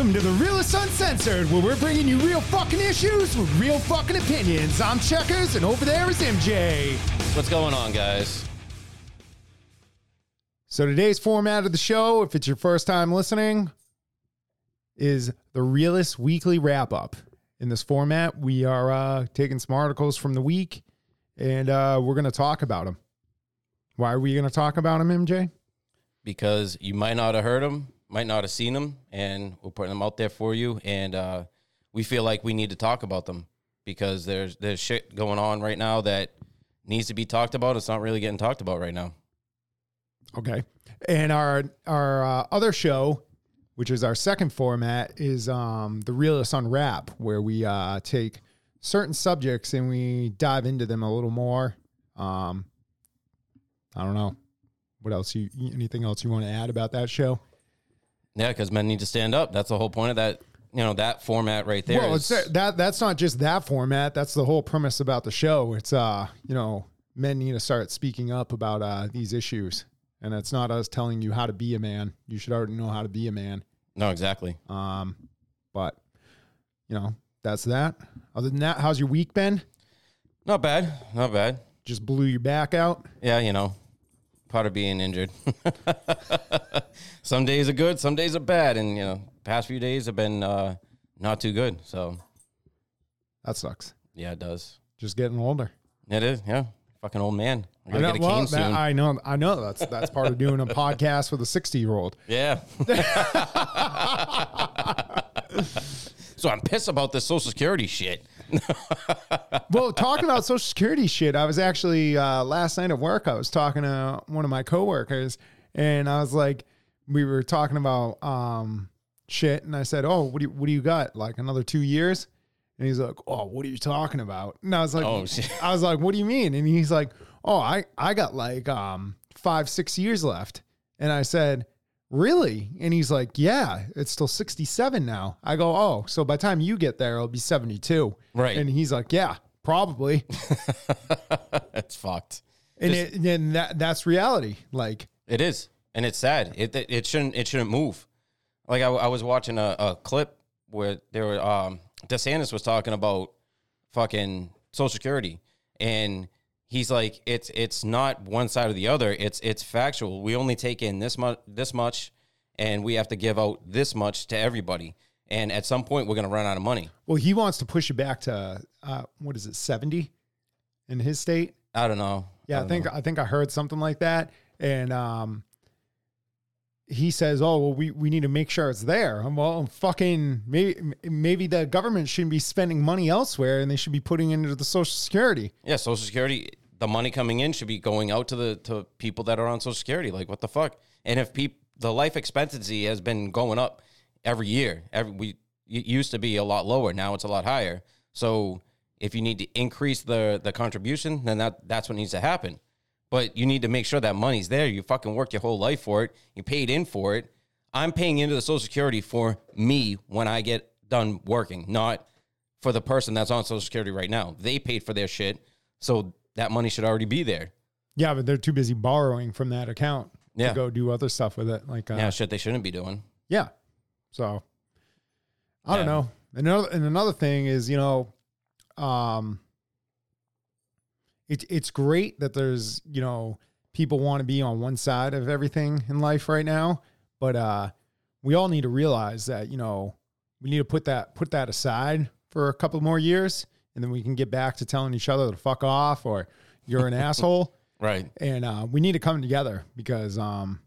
Welcome to the Realist Uncensored, where we're bringing you real fucking issues with real fucking opinions. I'm Checkers, and over there is MJ. What's going on, guys? So today's format of the show, if it's your first time listening, is the Realist Weekly Wrap Up. In this format, we are uh, taking some articles from the week, and uh, we're going to talk about them. Why are we going to talk about them, MJ? Because you might not have heard them, might not have seen them, and we're putting them out there for you. And uh, we feel like we need to talk about them because there's there's shit going on right now that needs to be talked about. It's not really getting talked about right now. Okay. And our our uh, other show, which is our second format, is um, the Realist on Rap, where we uh, take certain subjects and we dive into them a little more. Um, I don't know what else you anything else you want to add about that show. Yeah, because men need to stand up. That's the whole point of that. You know that format right there. well, is- it's that that's not just that format. That's the whole premise about the show. It's uh, you know, men need to start speaking up about uh these issues, and it's not us telling you how to be a man. You should already know how to be a man. no, exactly. Um, but you know, that's that. Other than that, how's your week been? Not bad. Not bad. Just blew your back out. Yeah, you know, part of being injured. some days are good, some days are bad, and you know, past few days have been uh, not too good. So That sucks. yeah, it does. Just getting older. It is. Yeah, fucking old man. I I know, get a well, cane that- soon. I know. I know. That's that's part of doing a podcast with a sixty-year-old. yeah. so I'm pissed about this Social Security shit. Well, talking about Social Security shit, I was actually uh, last night at work. I was talking to one of my coworkers, and I was like, we were talking about um, shit, and I said, "Oh, what do you, what do you got? Like another two years?" And he's like, "Oh, what are you talking about?" And I was like, Oh, shit. I was like, "What do you mean?" And he's like, "Oh, I I got like um five six years left." And I said, "Really?" And he's like, "Yeah, it's still sixty seven now." I go, "Oh, so by the time you get there, it'll be seventy two. Right. And he's like, "Yeah, probably." It's fucked. and it, and that that's reality. Like, It is, and it's sad. It it, it shouldn't it shouldn't move. Like I, I was watching a, a clip where there were um DeSantis was talking about fucking Social Security, and he's like, it's it's not one side or the other. It's it's factual. We only take in this much this much, and we have to give out this much to everybody. And at some point, we're gonna run out of money. well, he wants to push it back to uh, what is it, seventy, in his state? I don't know. Yeah, I, don't think know. I think I heard something like that, and um, he says, "Oh, well, we we need to make sure it's there." I'm, well, fucking maybe maybe the government shouldn't be spending money elsewhere, and they should be putting it into the Social Security. Yeah, Social Security, the money coming in should be going out to the to people that are on Social Security. Like, what the fuck? And if people, the life expectancy has been going up every year. Every we it used to be a lot lower. Now it's a lot higher. So if you need to increase the the contribution, then that that's what needs to happen. But you need to make sure that money's there. You fucking worked your whole life for it. You paid in for it. I'm paying into the Social Security for me when I get done working, not for the person that's on Social Security right now. They paid for their shit, so that money should already be there. Yeah, but they're too busy borrowing from that account Yeah. to go do other stuff with it. Like, uh, Yeah, shit they shouldn't be doing. Yeah. So I don't Yeah. know. Another and another thing is, you know, um it's it's great that there's, you know, people want to be on one side of everything in life right now, but uh we all need to realize that, you know, we need to put that put that aside for a couple more years and then we can get back to telling each other to fuck off or you're an asshole Right. and uh, we need to come together because um,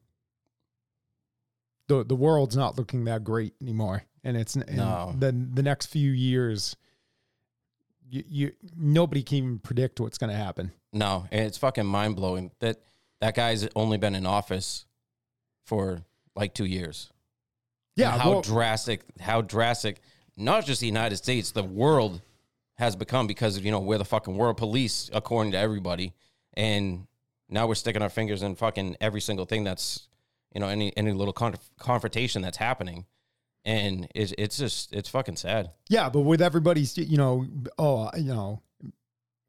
the the world's not looking that great anymore, and it's and No. the the next few years. You, you nobody can even predict what's going to happen. No, and it's fucking mind blowing that that guy's only been in office for like two years. Yeah, And how well- drastic, how drastic, not just the United States, the world has become because you know we're the fucking world police according to everybody, and now we're sticking our fingers in fucking every single thing that's you know any any little conf- confrontation that's happening, and it's it's just it's fucking sad. Yeah, but with everybody's, you know, oh, you know,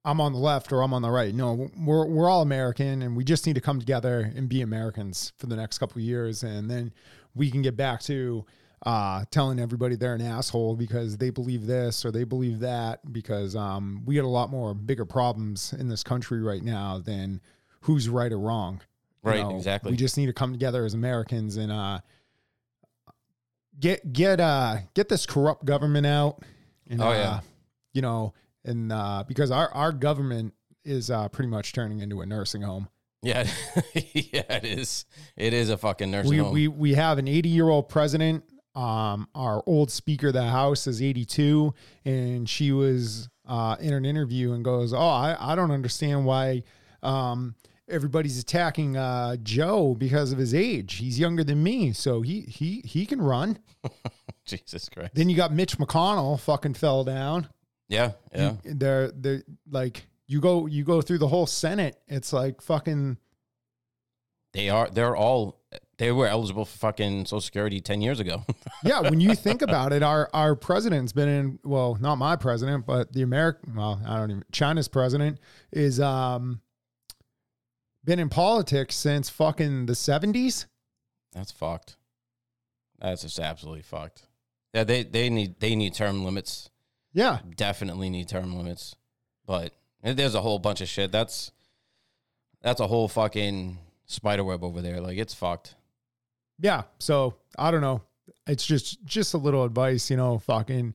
I'm on the left or I'm on the right. No, we're we're all American, and we just need to come together and be Americans for the next couple years, and then we can get back to uh, telling everybody they're an asshole because they believe this or they believe that. Because um, we got a lot more bigger problems in this country right now than who's right or wrong. You Right, exactly. We just need to come together as Americans and uh, get get uh, get this corrupt government out. And, Oh, yeah. uh, you know, and uh, because our our government is uh, pretty much turning into a nursing home. Yeah, yeah, it is. It is a fucking nursing we, home. we we have an 80 year old president. Um, our old Speaker of the House is 82, and she was uh, in an interview and goes, "Oh, I, I don't understand why um, everybody's attacking uh, Joe because of his age. He's younger than me, so he he he can run." Jesus Christ. Then you got Mitch McConnell, fucking fell down. Yeah, yeah. They're they're like you go you go through the whole Senate. It's like fucking They are. They're all. They were eligible for fucking Social Security ten years ago. yeah, when you think about it, our our president's been in well, not my president, but the American well, I don't even China's president is um been in politics since fucking the seventies. That's fucked. That's just absolutely fucked. Yeah, they they need they need term limits. Yeah. Definitely need term limits. But there's a whole bunch of shit. That's that's a whole fucking spider web over there. Like it's fucked. Yeah. So I don't know. It's just just a little advice, you know, fucking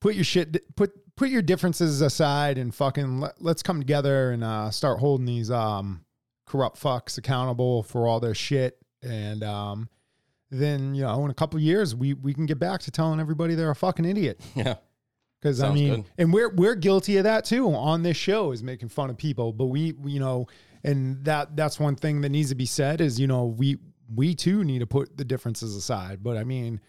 put your shit put put your differences aside and fucking let, let's come together and uh start holding these um corrupt fucks accountable for all their shit and um then you know in a couple years we we can get back to telling everybody they're a fucking idiot Yeah. because I mean good. and we're we're guilty of that too on this show is making fun of people but we, we you know and that that's one thing that needs to be said is you know we we too need to put the differences aside but I mean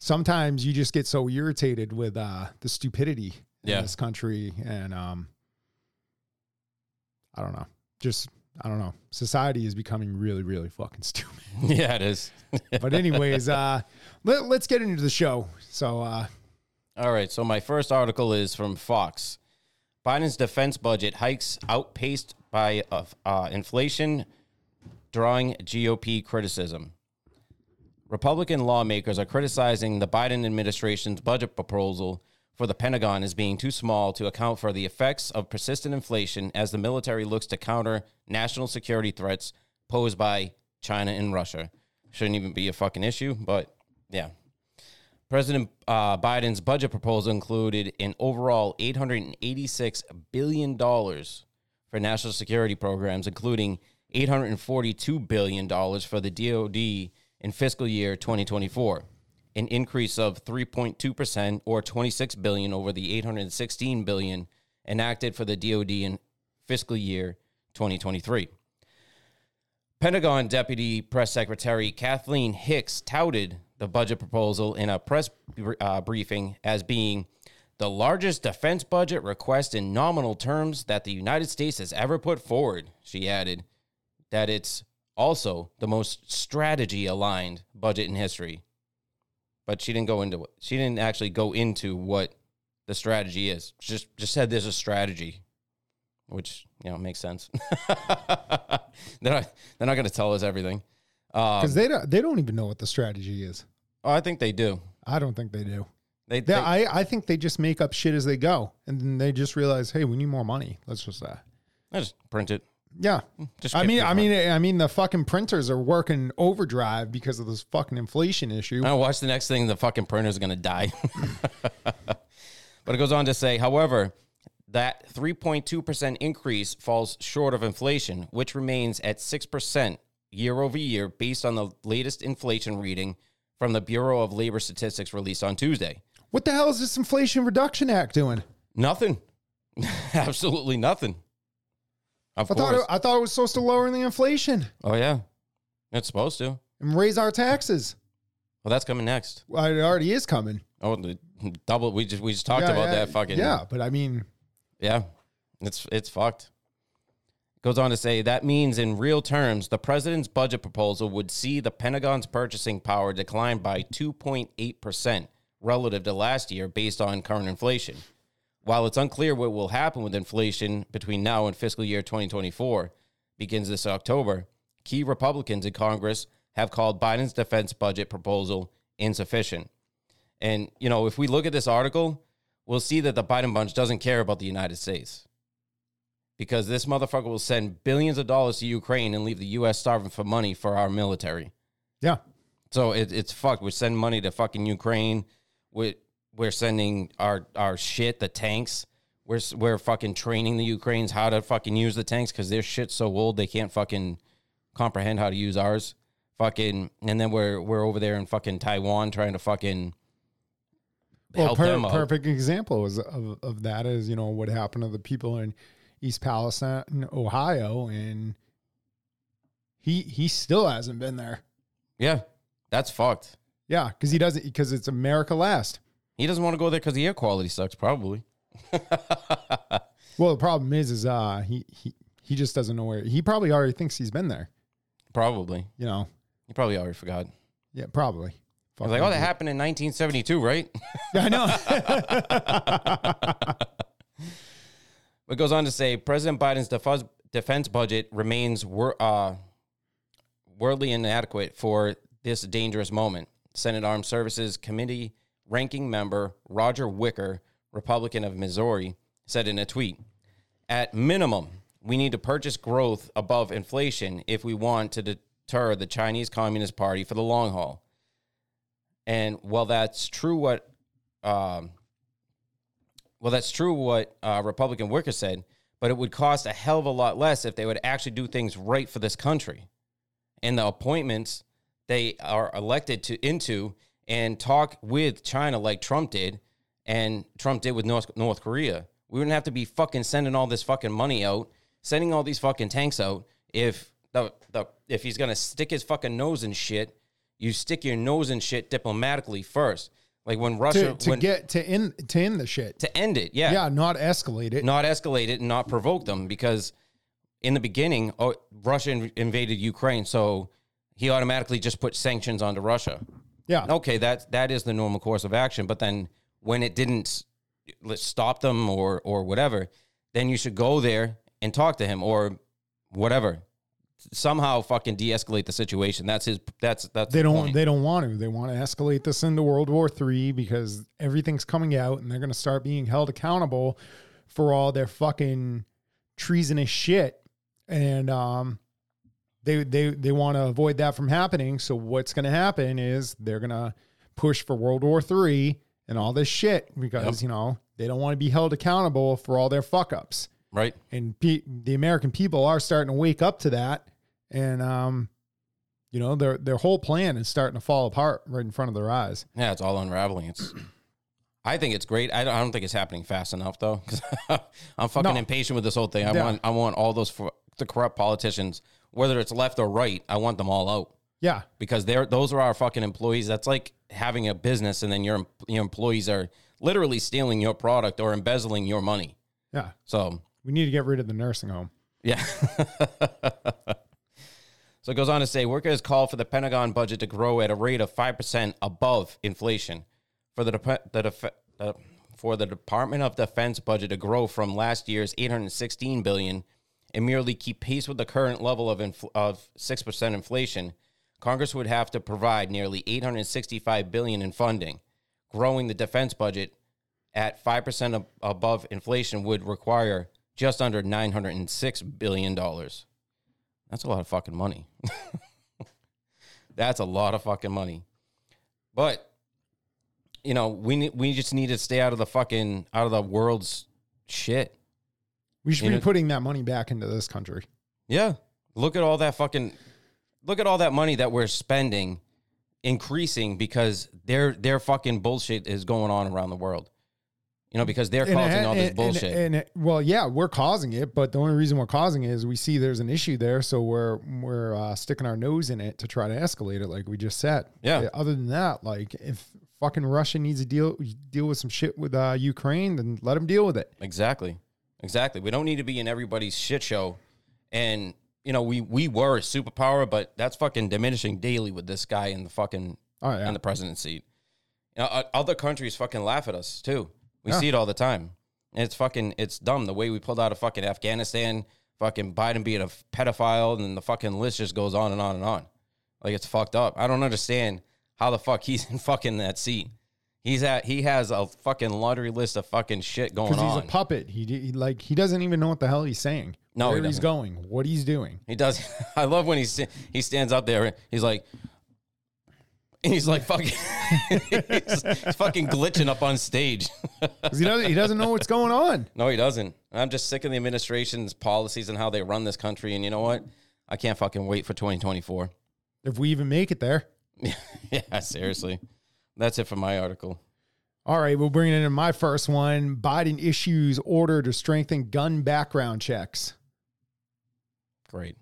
sometimes you just get so irritated with uh the stupidity in Yeah. this country and um I don't know just I don't know society is becoming really really fucking stupid yeah, it is. but anyways uh let, let's get into the show so uh All right. So my first article is from Fox. Biden's defense budget hikes outpaced by uh, uh, inflation, drawing GOP criticism. Republican lawmakers are criticizing the Biden administration's budget proposal for the Pentagon as being too small to account for the effects of persistent inflation as the military looks to counter national security threats posed by China and Russia. Shouldn't even be a fucking issue, but yeah. President uh, Biden's budget proposal included an overall $886 billion for national security programs, including $842 billion for the DoD in fiscal year 2024, an increase of 3.2% or 26 billion over the 816 billion enacted for the DoD in fiscal year 2023. Pentagon Deputy Press Secretary Kathleen Hicks touted the budget proposal in a press uh, briefing as being the largest defense budget request in nominal terms that the United States has ever put forward. She added that it's also the most strategy aligned budget in history. But she didn't go into she didn't actually go into what the strategy is. Just just said there's a strategy which you know makes sense. they're not they're not going to tell us everything. Um, because they don't they don't even know what the strategy is oh, I think they do. I don't think they do. They, They, they I, I think they just make up shit as they go, and then they just realize, hey, we need more money. Let's just uh, I just print it. Yeah. Just I mean, the- I mean, I mean, the fucking printers are working overdrive because of this fucking inflation issue. I watch the next thing. The fucking printer's going to die. but it goes on to say, however, that 3.2% increase falls short of inflation, which remains at 6% year over year based on the latest inflation reading from the Bureau of Labor Statistics released on Tuesday. What the hell is this Inflation Reduction Act doing? Nothing. Absolutely nothing. Of I thought it, I thought it was supposed to lower the inflation oh, yeah. It's supposed to. and raise our taxes. Well, that's coming next. Well, it already is coming. Oh, the double. We just we just talked about that fucking. yeah. But I mean, Yeah, it's it's fucked. Goes on to say that means in real terms, the president's budget proposal would see the Pentagon's purchasing power decline by 2.8 percent relative to last year, based on current inflation. While it's unclear what will happen with inflation between now and fiscal year 2024 begins this October, key Republicans in Congress have called Biden's defense budget proposal insufficient. And you know, if we look at this article, we'll see that the Biden bunch doesn't care about the United States because this motherfucker will send billions of dollars to Ukraine and leave the U.S. starving for money for our military. Yeah. So it, it's fucked. We're sending money to fucking Ukraine. We're, we're sending our, our shit, the tanks. We're, we're fucking training the Ukrainians how to fucking use the tanks because their shit's so old they can't fucking comprehend how to use ours. Fucking, and then we're we're over there in fucking Taiwan trying to fucking Well, per- perfect example is of, of that is you know what happened to the people in East Palestine, Ohio, and he he still hasn't been there. Yeah, that's fucked. Yeah, because he doesn't because it's America last. He doesn't want to go there because the air quality sucks. Probably. Well, the problem is, is uh he he he just doesn't know where. He probably already thinks he's been there. Probably. You know. He probably already forgot. Yeah, probably. I was like, oh, that happened in 1972, right? Yeah, I know. It goes on to say President Biden's defense defense budget remains wor- uh, worldly inadequate for this dangerous moment. Senate Armed Services Committee ranking member Roger Wicker, Republican of Missouri, said in a tweet At minimum, we need to purchase growth above inflation if we want to deter the Chinese Communist Party for the long haul. And while that's true, what um, well, that's true what uh, Republican Wicker said, but it would cost a hell of a lot less if they would actually do things right for this country. And the appointments they are elected to into and talk with China like Trump did, and Trump did with North North Korea. We wouldn't have to be fucking sending all this fucking money out, sending all these fucking tanks out. If the the if he's gonna stick his fucking nose in shit, you stick your nose in shit diplomatically first. Like when Russia to to when, get to end to end the shit. to end it, yeah, Yeah, not escalate it. not escalate it and not provoke them because in the beginning, oh, Russia in- invaded Ukraine, so he automatically just put sanctions onto Russia. Yeah. Okay, that that is the normal course of action. But then when it didn't stop them or or whatever, then you should go there and talk to him or whatever. Somehow fucking de-escalate the situation. That's his. That's that's They the don't. point. They don't want to. They want to escalate this into World War Three because everything's coming out, and they're going to start being held accountable for all their fucking treasonous shit. And um, they they they want to avoid that from happening. So what's going to happen is they're going to push for World War Three and all this shit because you know they don't want to be held accountable for all their fuck ups. right. And pe- the American people are starting to wake up to that, and um, you know their their whole plan is starting to fall apart right in front of their eyes. Yeah, it's all unraveling. It's. I think it's great. I don't, I don't think it's happening fast enough though, because I'm fucking No. impatient with this whole thing. I Yeah. want I want all those for, the corrupt politicians, whether it's left or right. I want them all out Yeah, because they're those are our fucking employees. That's like having a business and then your your employees are literally stealing your product or embezzling your money. yeah. So We need to get rid of the nursing home. yeah. so it goes on to say workers call for the Pentagon budget to grow at a rate of 5% above inflation. For the, dep- the def- uh, for the Department of Defense budget to grow from last year's 816 billion and merely keep pace with the current level of infl- of 6% inflation, Congress would have to provide nearly 865 billion in funding. Growing the defense budget at 5% ab- above inflation would require just under 906 billion dollars. That's a lot of fucking money. That's a lot of fucking money. But you know, we we just need to stay out of the fucking out of the world's shit. We should be putting that money back into this country. Yeah. Look at all that fucking look at all that money that we're spending increasing because their their fucking bullshit is going on around the world. You know, because they're And- causing all this and- bullshit. And, and- well, yeah, we're causing it, but the only reason we're causing it is we see there's an issue there, so we're we're uh, sticking our nose in it to try to escalate it, like we just said. Yeah. Other than that, like if fucking Russia needs to deal deal with some shit with uh, Ukraine, then let them deal with it. Exactly. Exactly. We don't need to be in everybody's shit show. And, you know, we we were a superpower, but that's fucking diminishing daily with this guy in the fucking Oh yeah. in the president's seat. You know, other countries fucking laugh at us too. We Yeah. see it all the time. And it's fucking it's dumb the way we pulled out of fucking Afghanistan, fucking Biden being a pedophile, and the fucking list just goes on and on and on. Like it's fucked up. I don't understand how the fuck he's in fucking that seat. He's at he has a fucking laundry list of fucking shit going on. Because he's a puppet. He, he like he doesn't even know what the hell he's saying. No, he he's going, what he's doing. He does. I love when he he stands up there. He's like, he's like fucking, he's, he's fucking glitching up on stage. he doesn't he doesn't know what's going on. no, he doesn't. I'm just sick of the administration's policies and how they run this country. And you know what? I can't fucking wait for 2024. If we even make it there. yeah, seriously. That's it for my article. All right, we'll bring it into my first one. Biden issues order to strengthen gun background checks. Great.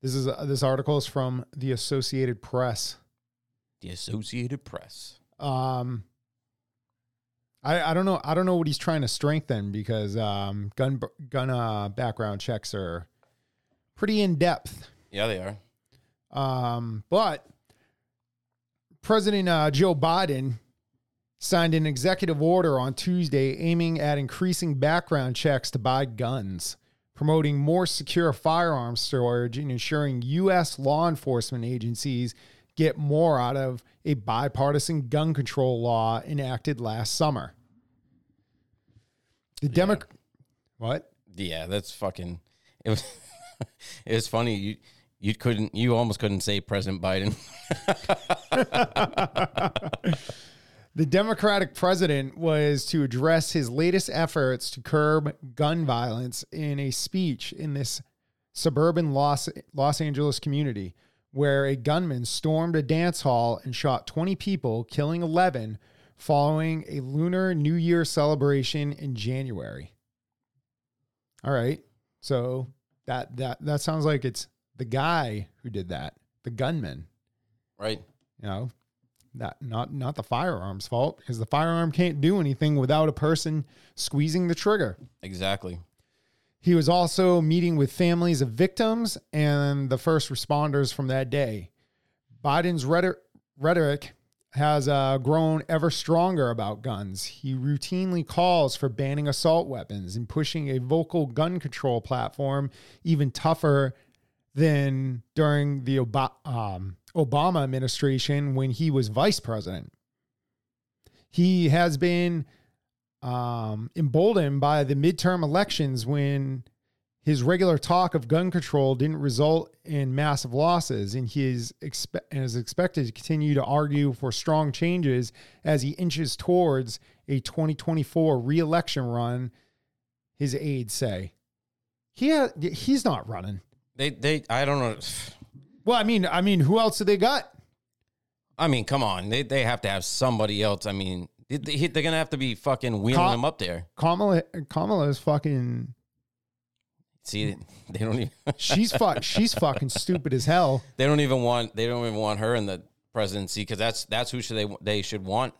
This is uh, this article is from the Associated Press. The Associated Press. Um, I I don't know I don't know what he's trying to strengthen because um gun gun uh, background checks are pretty in depth. Yeah, they are. Um, but President uh, Joe Biden signed an executive order on Tuesday aiming at increasing background checks to buy guns, promoting more secure firearms storage, and ensuring U.S. law enforcement agencies get more out of a bipartisan gun control law enacted last summer. The Demo- what? Yeah, that's fucking. It was. it was funny. You you couldn't. You almost couldn't say President Biden. The Democratic president was to address his latest efforts to curb gun violence in a speech in this suburban Los, Los Angeles community where a gunman stormed a dance hall and shot 20 people, killing 11, following a Lunar New Year celebration in January. All right. So that that that sounds like it's the guy who did that, the gunman right. you know not not not the firearm's fault because the firearm can't do anything without a person squeezing the trigger Exactly. he was also meeting with families of victims and the first responders from that day biden's rhetoric has uh, grown ever stronger about guns he routinely calls for banning assault weapons and pushing a vocal gun control platform even tougher than during the Ob- um, Obama administration when he was vice president. He has been um, emboldened by the midterm elections when his regular talk of gun control didn't result in massive losses, and he is, expe- and is expected to continue to argue for strong changes as he inches towards a 2024 reelection run. His aides say he ha- he's not running. They they. I don't know. Well, I mean, I mean, who else do they got? I mean, come on. They they have to have somebody else. I mean, they, they- they're gonna have to be fucking wheeling Ca- him up there. Kamala, Kamala is fucking. See, they don't even. She's fuck. she's fucking stupid as hell. They don't even want. They don't even want her in the presidency because that's that's who should they they should want.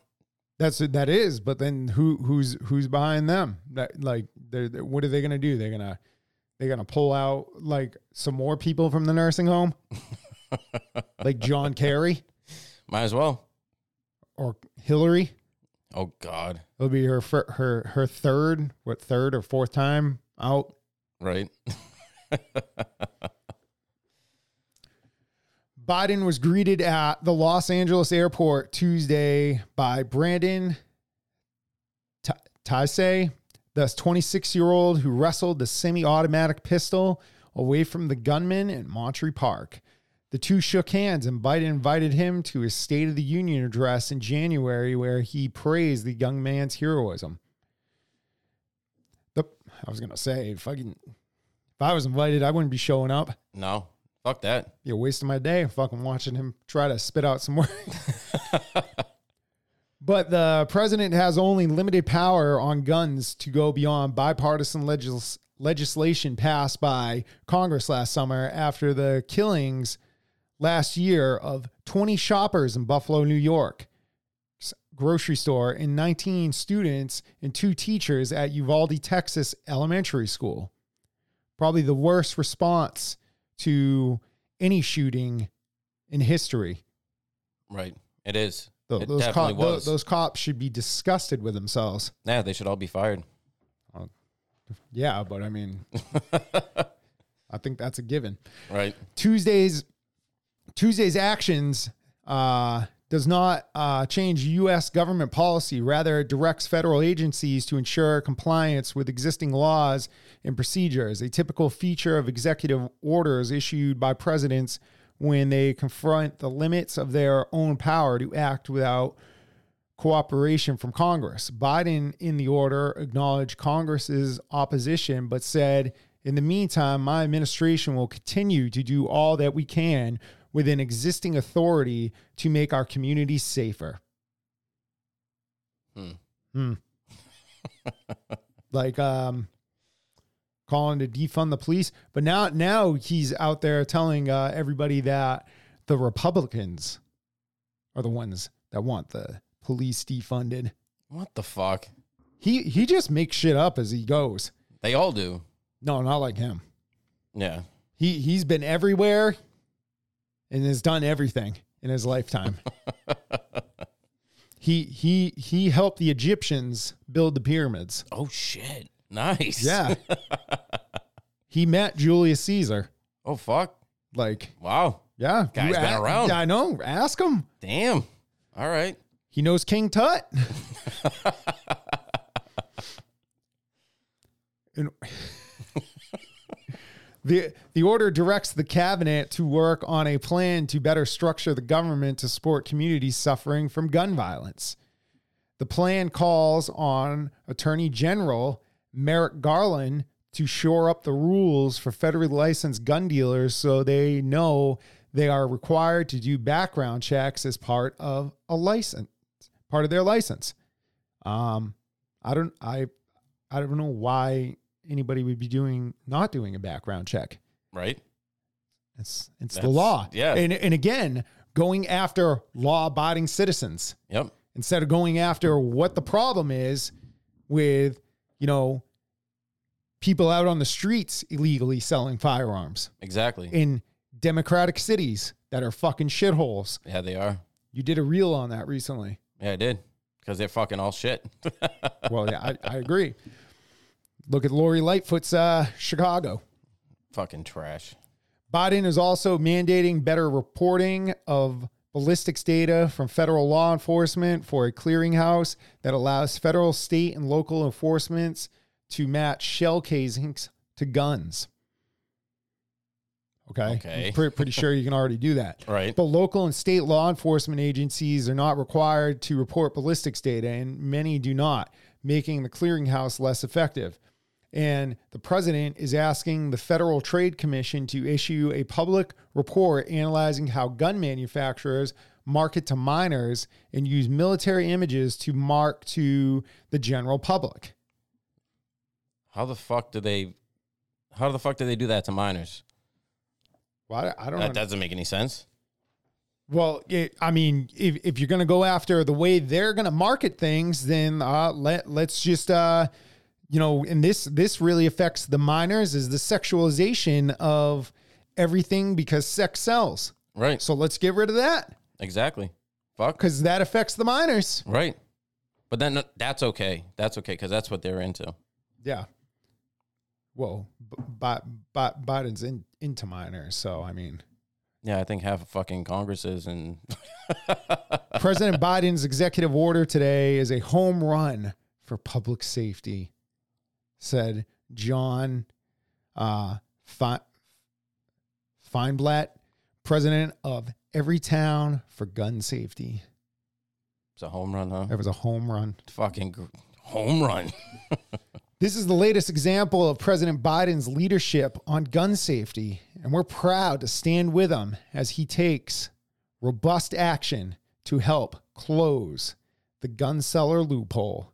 That's that is. But then who who's who's behind them? That like, they're, they're- what are they gonna do? They're gonna they're gonna pull out like some more people from the nursing home, like John Kerry Might as well. or Hillary. Oh God. It'll be her fir- her her third, what third or fourth time out. Right. Biden was greeted at the Los Angeles airport Tuesday by Brandon Ta- Taisei, the 26 year old who wrestled the semi automatic pistol away from the gunman in Monterey Park. The two shook hands, and Biden invited him to his State of the Union address in January, where he praised the young man's heroism. The, I was going to say, fucking, if I was invited, I wouldn't be showing up No. Fuck that. You're wasting my day fucking watching him try to spit out some more. but the president has only limited power on guns to go beyond bipartisan legis- legislation passed by Congress last summer after the killings last year of 20 shoppers in Buffalo, New York grocery store and 19 students and two teachers at Uvalde, Texas elementary school. Probably the worst response to any shooting in history. Right. It is. It those, cop- those cops should be disgusted with themselves. yeah, they should all be fired. Yeah, but I mean, I think that's a given. Right. Tuesday's Tuesday's actions uh, does not uh, change U.S. government policy. Rather, it directs federal agencies to ensure compliance with existing laws and procedures. A typical feature of executive orders issued by presidents when they confront the limits of their own power to act without cooperation from Congress. Biden, in the order, acknowledged Congress's opposition, but said, in the meantime, my administration will continue to do all that we can within existing authority to make our communities safer. Hmm. Hmm. like um calling to defund the police, but now now he's out there telling uh, everybody that the Republicans are the ones that want the police defunded. What the fuck? He he just makes shit up as he goes. They all do. No, not like him. Yeah. He he's been everywhere and has done everything in his lifetime. he he he helped the Egyptians build the pyramids. Oh shit. Nice. Yeah. he met Julius Caesar. Oh fuck. Like, Wow. yeah. Guy's you been a- around. I know. Ask him. Damn. All right. He knows King Tut. And- the the order directs the cabinet to work on a plan to better structure the government to support communities suffering from gun violence. The plan calls on Attorney General Merrick Garland to shore up the rules for federally licensed gun dealers so they know they are required to do background checks as part of a license, part of their license. Um, I don't, I, I don't know why anybody would be doing not doing a background check. Right. It's it's the law. yeah. And and again, going after law-abiding citizens Yep. instead of going after what the problem is with, you know, people out on the streets illegally selling firearms Exactly. in democratic cities that are fucking shitholes. Yeah, they are. You did a reel on that recently. Yeah, I did. Because they're fucking all shit. Well, yeah, I, I agree. Look at Lori Lightfoot's uh, Chicago. fucking trash. Biden is also mandating better reporting of ballistics data from federal law enforcement for a clearinghouse that allows federal, state, and local enforcements to match shell casings to guns. Okay. Okay. I'm pretty sure you can already do that. Right. But local and state law enforcement agencies are not required to report ballistics data, and many do not, making the clearinghouse less effective. And the president is asking the Federal Trade Commission to issue a public report analyzing how gun manufacturers market to minors and use military images to mark to the general public. How the fuck do they how the fuck do they do that to minors? Well, I I don't know. That know. doesn't make any sense. Well, it, I mean, if, if you're going to go after the way they're going to market things, then uh, let let's just uh, you know, and this this really affects the minors is the sexualization of everything because sex sells. Right. So let's get rid of that Exactly. Fuck. because that affects the minors. Right. But then that's okay. That's okay because that's what they're into. Yeah. Well, B- Bi- Biden's in, into minors, so I mean, Yeah, I think half of fucking Congress is and President Biden's executive order today is a home run for public safety, said John uh, Fe- Feinblatt, president of Everytown for Gun Safety. it's a home run, huh? That was a home run. Fucking gr- home run. This is the latest example of President Biden's leadership on gun safety, and we're proud to stand with him as he takes robust action to help close the gun seller loophole.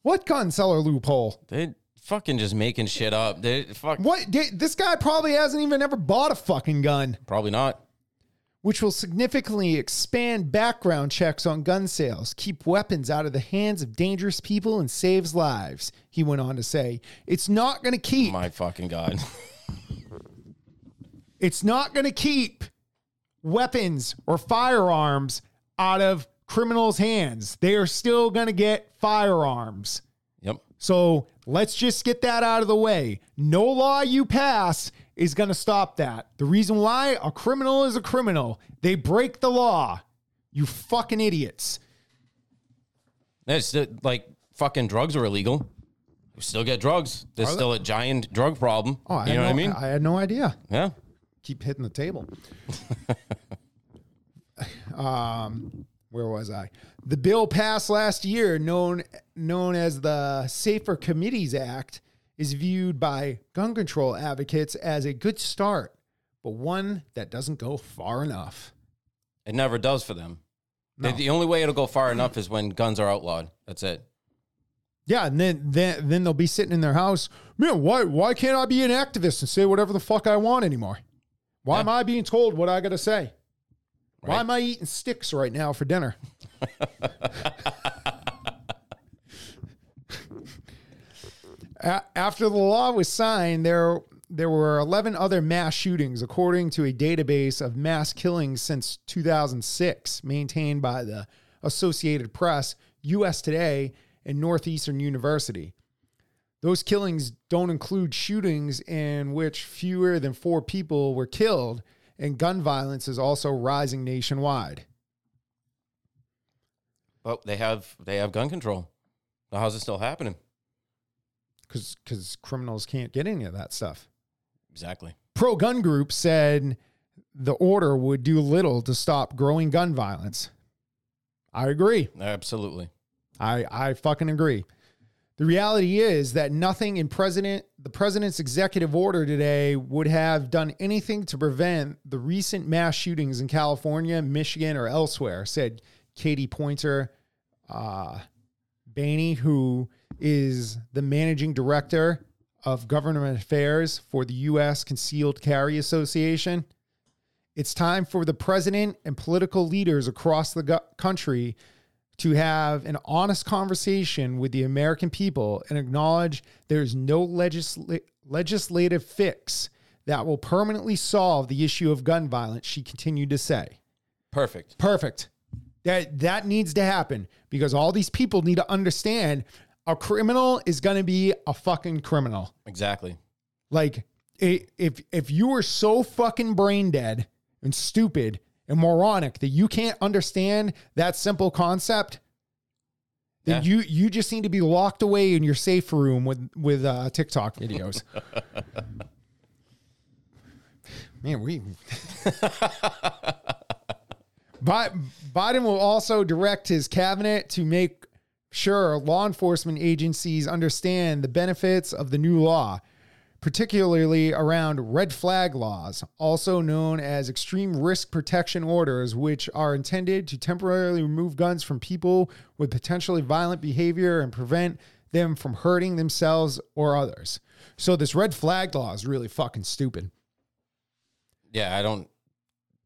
What gun seller loophole? They fucking just making shit up. They fuck What? This guy probably hasn't even ever bought a fucking gun, probably not. which will significantly expand background checks on gun sales, keep weapons out of the hands of dangerous people, and saves lives. He went on to say, It's not going to keep. My fucking god. It's not going to keep weapons or firearms out of criminals' hands. They are still going to get firearms. yep. So let's just get that out of the way. No law you pass is going to stop that. The reason why a criminal is a criminal, they break the law. You fucking idiots. It's like fucking drugs are illegal. We still get drugs. There's still a giant drug problem. Oh, I you know no, what I mean? I had no idea. yeah. Keep hitting the table. um, where was I? The bill passed last year, known known as the Safer Communities Act, is viewed by gun control advocates as a good start, but one that doesn't go far enough. It never does for them. The- The, only way it'll go far enough is when guns are outlawed. That's it. Yeah, and then then then they'll be sitting in their house. Man, why why can't I be an activist and say whatever the fuck I want anymore? Why Yeah. am I being told what I got to say? Why am I eating sticks right now for dinner? After the law was signed, there there were 11 other mass shootings, according to a database of mass killings since 2006, maintained by the Associated Press, U.S. Today, and Northeastern University. Those killings don't include shootings in which fewer than four people were killed, and gun violence is also rising nationwide. But they have they have gun control. So how's it still happening? because because criminals can't get any of that stuff. Exactly. Pro gun group said the order would do little to stop growing gun violence. I agree. Absolutely. I I fucking agree. The reality is that nothing in president the president's executive order today would have done anything to prevent the recent mass shootings in California, Michigan, or elsewhere, said Katie Pointer uh, Bainey, who is the managing director of government affairs for the U.S. Concealed Carry Association. It's time for the president and political leaders across the country to have an honest conversation with the American people and acknowledge there's no legisla- legislative fix that will permanently solve the issue of gun violence, she continued to say. Perfect. Perfect. That that needs to happen because all these people need to understand a criminal is going to be a fucking criminal. Exactly. Like if if you are so fucking brain dead and stupid and moronic that you can't understand that simple concept, then Yeah. you you just need to be locked away in your safe room with with uh, TikTok videos. Man, we. Bi- Biden will also direct his cabinet to make sure law enforcement agencies understand the benefits of the new law, particularly around red flag laws, also known as extreme risk protection orders, which are intended to temporarily remove guns from people with potentially violent behavior and prevent them from hurting themselves or others. So, this red flag law is really fucking stupid. Yeah, I don't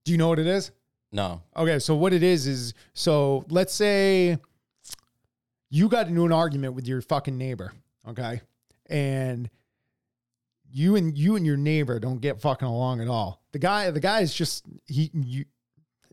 Do you know what it is? No. Okay, so what it is is so let's say you got into an argument with your fucking neighbor, okay? And you and you and your neighbor don't get fucking along at all. The guy the guy is just he you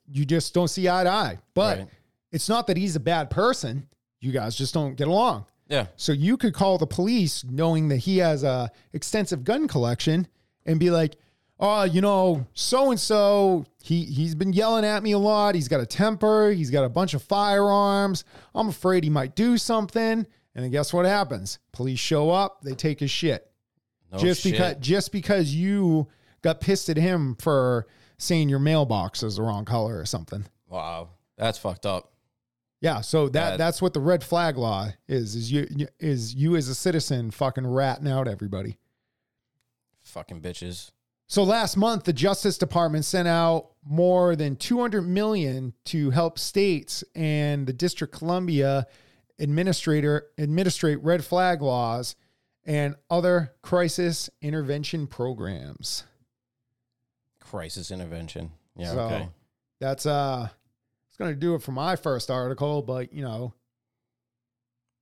you just don't see eye to eye. But Right. it's not that he's a bad person. You guys just don't get along. Yeah. So you could call the police knowing that he has a extensive gun collection and be like, "Oh, you know, so and so, he he's been yelling at me a lot. He's got a temper, he's got a bunch of firearms. I'm afraid he might do something." And then guess what happens? Police show up, they take his shit. No just shit. because just because you got pissed at him for saying your mailbox is the wrong color or something. Wow. That's fucked up. Yeah, so that That- that's what the red flag law is. Is you is you as a citizen fucking ratting out everybody. Fucking bitches. So last month, the Justice Department sent out more than 200 million to help states and the District Columbia administrator administrate red flag laws and other crisis intervention programs. Crisis intervention. Yeah. So, okay. That's uh it's going to do it for my first article, but you know,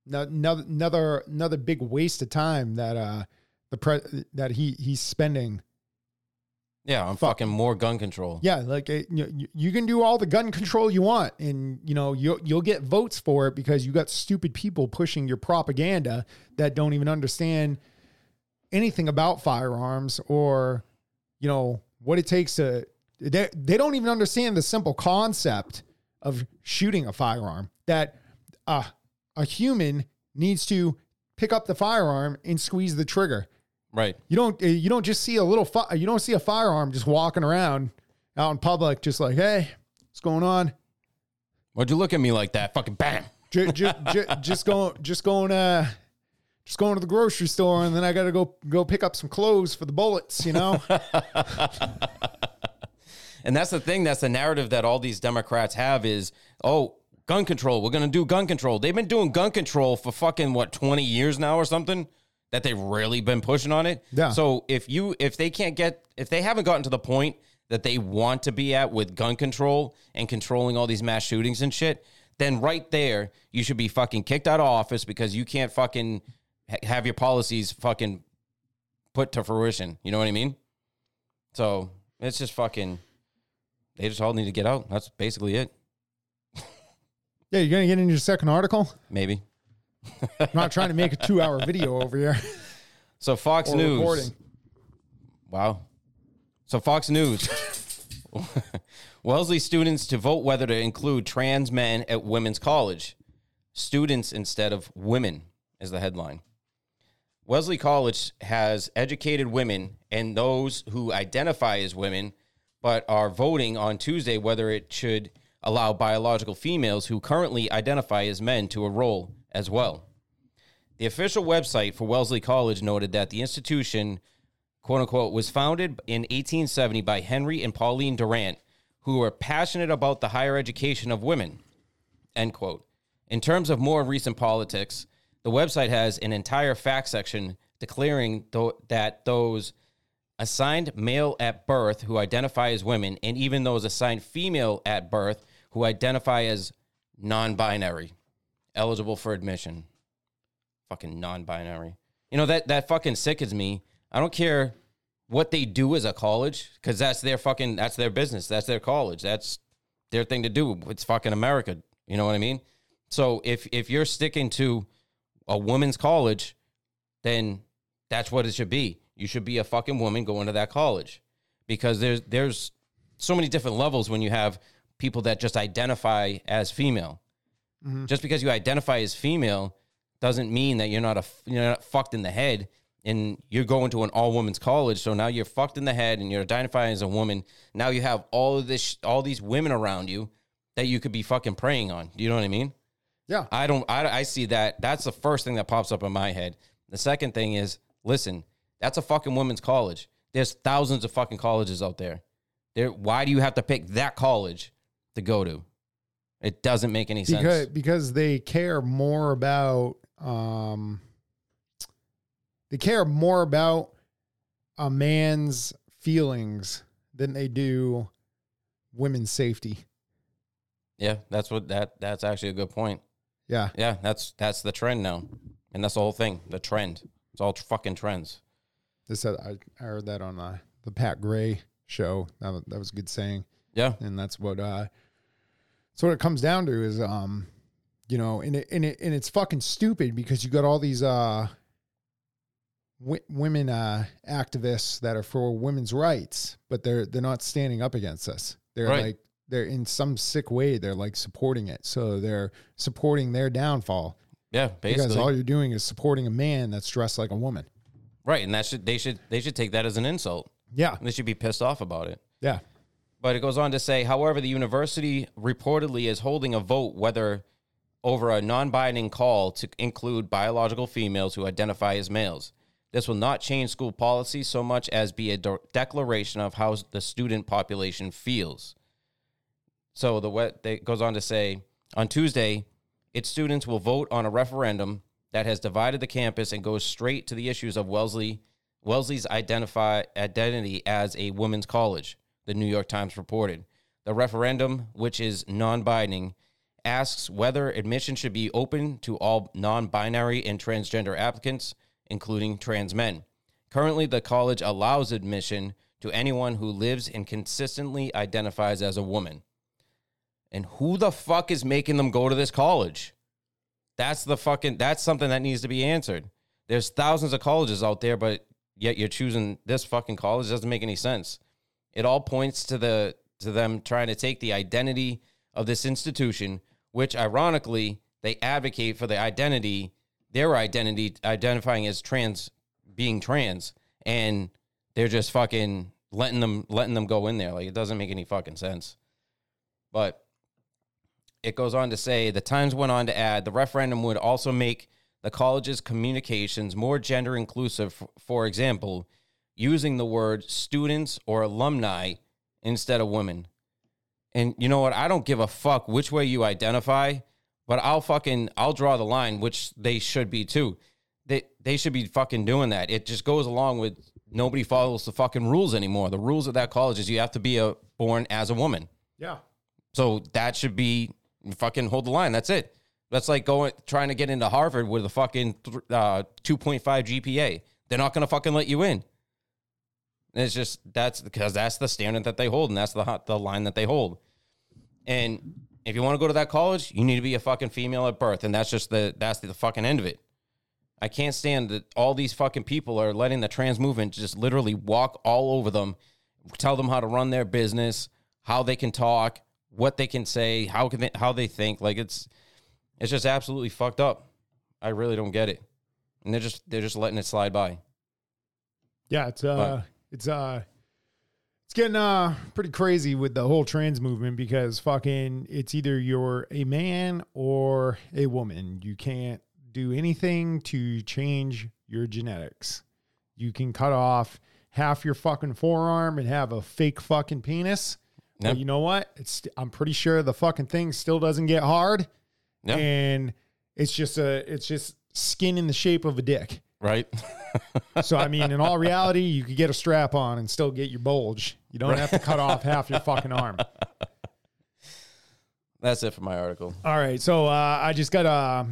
another another another big waste of time that uh the pre that he he's spending. Yeah, I'm fucking more gun control. Yeah, like it, you, you can do all the gun control you want, and you know you'll you'll get votes for it because you got stupid people pushing your propaganda that don't even understand anything about firearms or you know what it takes to. They they don't even understand the simple concept of shooting a firearm that uh, a human needs to pick up the firearm and squeeze the trigger. Right. You don't uh, you don't just see a little fi- you don't see a firearm just walking around out in public just like hey what's going on Why'd you look at me like that? Fucking bam. just, just, just going just going uh just going to the grocery store and then I got to go go pick up some clothes for the bullets you know And that's the thing. That's the narrative that all these Democrats have is, oh, gun control. We're gonna do gun control. They've been doing gun control for fucking what twenty years now or something. That they've really been pushing on it. Yeah. So if you if they can't get if they haven't gotten to the point that they want to be at with gun control and controlling all these mass shootings and shit, then right there you should be fucking kicked out of office because you can't fucking ha- have your policies fucking put to fruition. You know what I mean? So it's just fucking. They just all need to get out. That's basically it. yeah you're gonna get into your second article Maybe. I'm not trying to make a two hour video over here So Fox or News. recording Wow. So Fox News. Wellesley students to vote whether to include trans men at women's college. Students instead of women is the headline. Wellesley College has educated women and those who identify as women, but are voting on Tuesday whether it should allow biological females who currently identify as men to enroll as well. The official website for Wellesley College noted that the institution, quote unquote, was founded in 1870 by Henry and Pauline Durant, who were passionate about the higher education of women, end quote. In terms of more recent politics, the website has an entire fact section declaring tho- that those assigned male at birth who identify as women, and even those assigned female at birth who identify as non binary, eligible for admission. Fucking non binary. You know, that, that fucking sickens me. I don't care what they do as a college, because that's their fucking, that's their business. That's their college. That's their thing to do. It's fucking America. You know what I mean? So if if you're sticking to a woman's college, then that's what it should be. You should be a fucking woman going to that college. Because there's there's so many different levels when you have people that just identify as female. Mm-hmm. Just because you identify as female doesn't mean that you're not a you're not fucked in the head and you're going to an all women's college. So now you're fucked in the head and you're identifying as a woman. Now you have all of this all these women around you that you could be fucking preying on. Do you know what I mean? yeah I don't. I, I see that. That's the first thing that pops up in my head. The second thing is, listen, that's a fucking women's college. There's thousands of fucking colleges out there. There. Why do you have to pick that college to go to? It doesn't make any sense. because because they care more about um they care more about a man's feelings than they do women's safety. yeah, that's what that. That's actually a good point. Yeah. Yeah, that's that's the trend now, and that's the whole thing. The trend. It's all tr- fucking trends. This I, I heard that on uh, the Pat Gray show. That was, that was a good saying. Yeah. and that's what uh so what it comes down to is um you know and it and it and it's fucking stupid because you got all these uh w- women uh activists that are for women's rights but they're they're not standing up against us. They're Right. like they're in some sick way they're like supporting it. So they're supporting their downfall. Yeah, because all you're doing is supporting a man that's dressed like a woman. Right, and that should they should they should take that as an insult. yeah. They should be pissed off about it. yeah But it goes on to say, however, the university reportedly is holding a vote whether over a non binding call to include biological females who identify as males. This will not change school policy so much as be a de- declaration of how the student population feels. So the what it goes on to say on Tuesday, its students will vote on a referendum that has divided the campus and goes straight to the issues of Wellesley Wellesley's identify identity as a women's college, the New York Times reported. The referendum, which is non-binding, asks whether admission should be open to all non-binary and transgender applicants, including trans men. Currently, the college allows admission to anyone who lives and consistently identifies as a woman. And who the fuck is making them go to this college? That's the fucking that's something that needs to be answered. There's thousands of colleges out there, but yet you're choosing this fucking college. It doesn't make any sense. It all points to the to them trying to take the identity of this institution, which ironically they advocate for the identity, their identity identifying as trans, being trans, and they're just fucking letting them letting them go in there. Like it doesn't make any fucking sense. But it goes on to say the Times went on to add the referendum would also make the college's communications more gender inclusive. For example, using the word students or alumni instead of women. And you know what? I don't give a fuck which way you identify, but I'll fucking I'll draw the line, which they should be too. They they should be fucking doing that. It just goes along with nobody follows the fucking rules anymore. The rules of that college is you have to be a born as a woman. Yeah. So that should be fucking hold the line. That's it. That's like going trying to get into Harvard with a fucking uh, 2.5 GPA. They're not to fucking let you in. And it's just that's because that's the standard that they hold, and that's the the line that they hold. And if you want to go to that college, you need to be a fucking female at birth, and that's just the that's the fucking end of it. I can't stand that all these fucking people are letting the trans movement just literally walk all over them, tell them how to run their business, how they can talk, what they can say, how can they, how they think. Like it's it's just absolutely fucked up. I really don't get it, and they're just they're just letting it slide by. Yeah, it's uh, but, it's uh, it's getting uh pretty crazy with the whole trans movement because fucking it's either you're a man or a woman. You can't do anything to change your genetics. You can cut off half your fucking forearm and have a fake fucking penis. Yep. But you know what? It's I'm pretty sure the fucking thing still doesn't get hard. Yep. And it's just a it's just skin in the shape of a dick. Right. so I mean, in all reality, you could get a strap on and still get your bulge. You don't have to cut off half your fucking arm. That's it for my article. All right. So uh, I just got a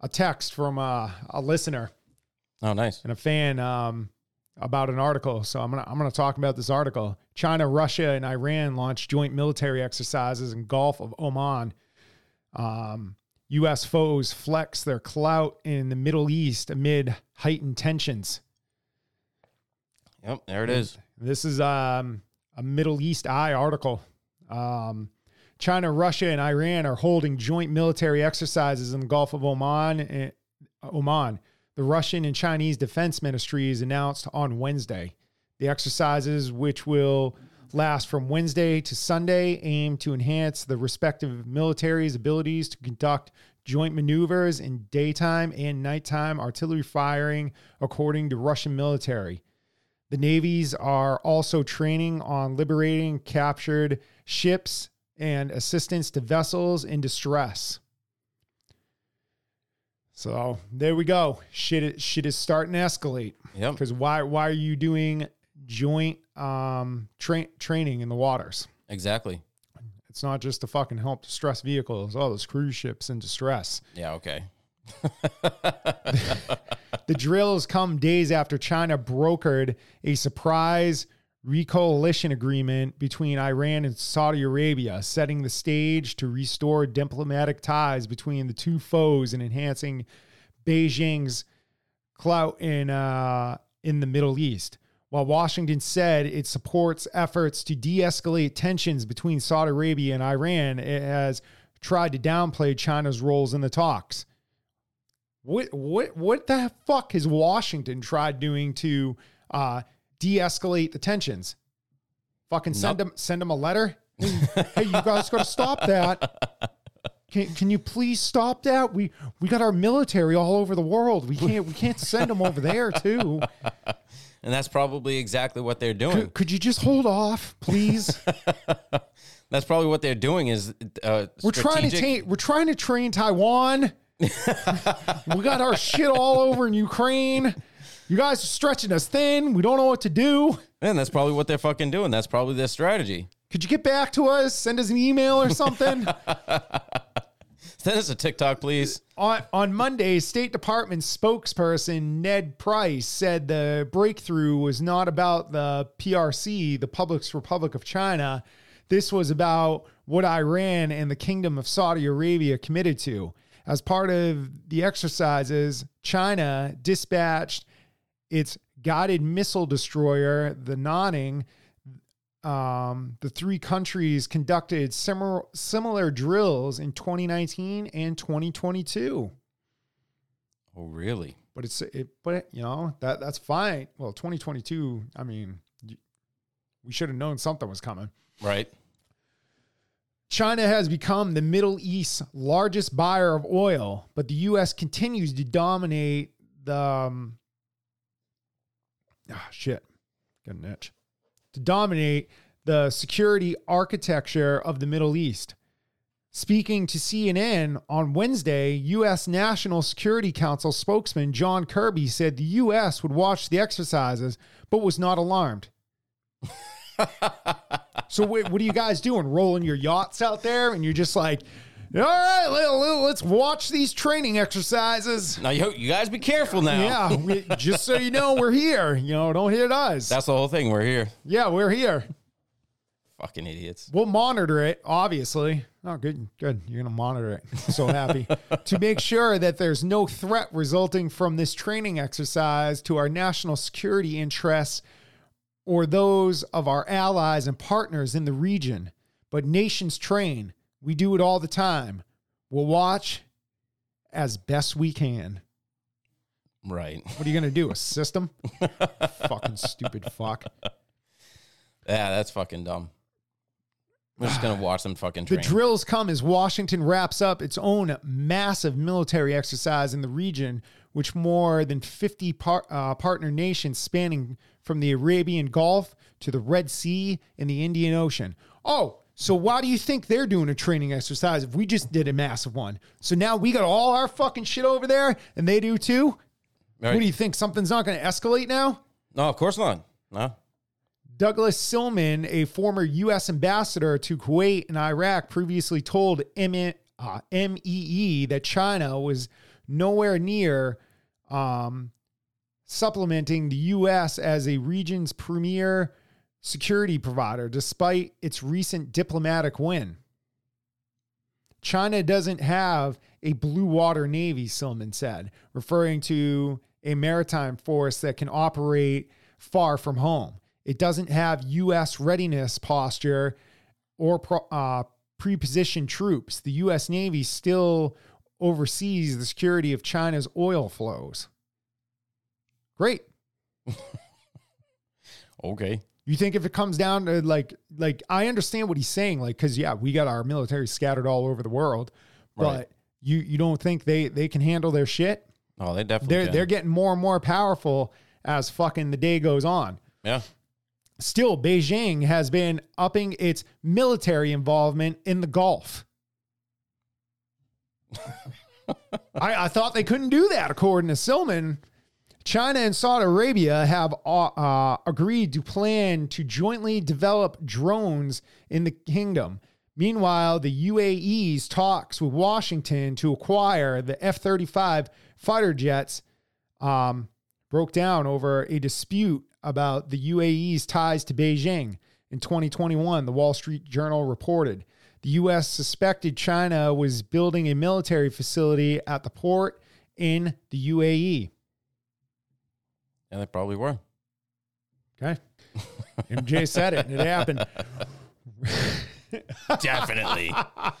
a text from uh, a listener. Oh, nice. And a fan um, about an article. So I'm gonna I'm gonna talk about this article. China, Russia, and Iran launched joint military exercises in Gulf of Oman. Um, U.S. foes flex their clout in the Middle East amid heightened tensions. Yep, there it is. This is um, a Middle East Eye article. Um, China, Russia, and Iran are holding joint military exercises in the Gulf of Oman. Eh, Oman. The Russian and Chinese defense ministries announced on Wednesday. The exercises, which will last from Wednesday to Sunday, aim to enhance the respective militaries' abilities to conduct joint maneuvers in daytime and nighttime artillery firing, according to Russian military. The navies are also training on liberating captured ships and assistance to vessels in distress. So there we go. Shit, shit is starting to escalate. Yep. Because why? Why are you doing joint um, tra- training in the waters. Exactly. It's not just to fucking help distress vehicles. Oh, those cruise ships in distress. Yeah, okay. the drills come days after China brokered a surprise recoalition agreement between Iran and Saudi Arabia, setting the stage to restore diplomatic ties between the two foes and enhancing Beijing's clout in uh, in the Middle East. While Washington said it supports efforts to de escalate tensions between Saudi Arabia and Iran, it has tried to downplay China's roles in the talks. What, what, what the fuck has Washington tried doing to uh, de escalate the tensions? Fucking send nope. them send them a letter. hey, you guys got to stop that. Can, can you please stop that? We we got our military all over the world. We can't we can't send them over there too and that's probably exactly what they're doing. Could, could you just hold off, please? that's probably what they're doing. Is uh, we're trying to ta- we're trying to train Taiwan. we got our shit all over in Ukraine. You guys are stretching us thin. We don't know what to do. And that's probably what they're fucking doing. That's probably their strategy. Could you get back to us? Send us an email or something. Send us a TikTok, please. On, on Monday, State Department spokesperson Ned Price said the breakthrough was not about the PRC, the Public's Republic of China. This was about what Iran and the Kingdom of Saudi Arabia committed to. As part of the exercises, China dispatched its guided missile destroyer, the Nanning, um, the three countries conducted similar similar drills in 2019 and 2022. Oh, really? But it's it, but you know that that's fine. Well, 2022. I mean, we should have known something was coming. Right. China has become the Middle East's largest buyer of oil, but the U.S. continues to dominate the. Um, ah, shit. Got an itch. To dominate the security architecture of the Middle East. Speaking to CNN on Wednesday, U.S. National Security Council spokesman John Kirby said the U.S. would watch the exercises, but was not alarmed. so, wait, what are you guys doing? Rolling your yachts out there, and you're just like, all right, let- let's watch these training exercises. Now, you, you guys be careful now. Yeah, we, just so you know, we're here. You know, don't hit us. That's the whole thing. We're here. yeah, we're here. Fucking idiots. We'll monitor it, obviously. Oh, good, good. You're going to monitor it. So happy to make sure that there's no threat resulting from this training exercise to our national security interests or those of our allies and partners in the region. But nations train. We do it all the time. We'll watch as best we can. Right. What are you going to do? A system? Fucking stupid fuck. Yeah, that's fucking dumb. We're just gonna watch them fucking The drills come as Washington wraps up its own massive military exercise in the region, which more than 50 par- uh, partner nations spanning from the Arabian Gulf to the Red Sea and the Indian Ocean. Oh, so why do you think they're doing a training exercise if we just did a massive one? So now we got all our fucking shit over there and they do too? Right. What do you think? Something's not going to escalate now? no, of course not. No. Douglas Silliman, a former U.S. ambassador to Kuwait and Iraq, previously told M- uh, MEE that China was nowhere near um, supplementing the U.S. as a region's premier security provider, despite its recent diplomatic win. China doesn't have a blue water navy, Silliman said, referring to a maritime force that can operate far from home. It doesn't have U.S. readiness posture or uh, pre-positioned troops. The U.S. Navy still oversees the security of China's oil flows. Great. Okay. You think if it comes down to like, like I understand what he's saying, like, because yeah, we got our military scattered all over the world, but Right. you you don't think they they can handle their shit? Oh, they definitely. They're can. they're getting more and more powerful as fucking the day goes on. yeah. Still, Beijing has been upping its military involvement in the Gulf. I, I thought they couldn't do that, according to Silliman. China and Saudi Arabia have uh, uh, agreed to plan to jointly develop drones in the kingdom. Meanwhile, the UAE's talks with Washington to acquire the F 35 fighter jets um, broke down over a dispute about the UAE's ties to Beijing. In 2021, the Wall Street Journal reported the U.S. suspected China was building a military facility at the port in the UAE. Yeah, they probably were. Okay. MJ said it, and it happened. Definitely.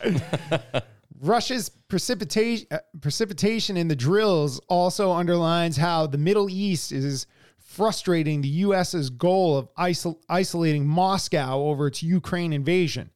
Russia's precipitation uh, precipitation in the drills also underlines how the Middle East is frustrating the U.S.'s goal of isol- isolating Moscow over its Ukraine invasion.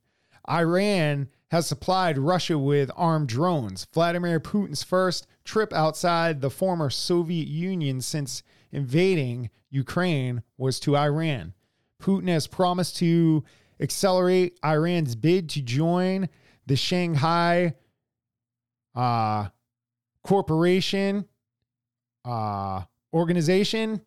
Iran has supplied Russia with armed drones. Vladimir Putin's first trip outside the former Soviet Union since invading Ukraine was to Iran. Putin has promised to accelerate Iran's bid to join the Shanghai uh, Corporation uh, Organization,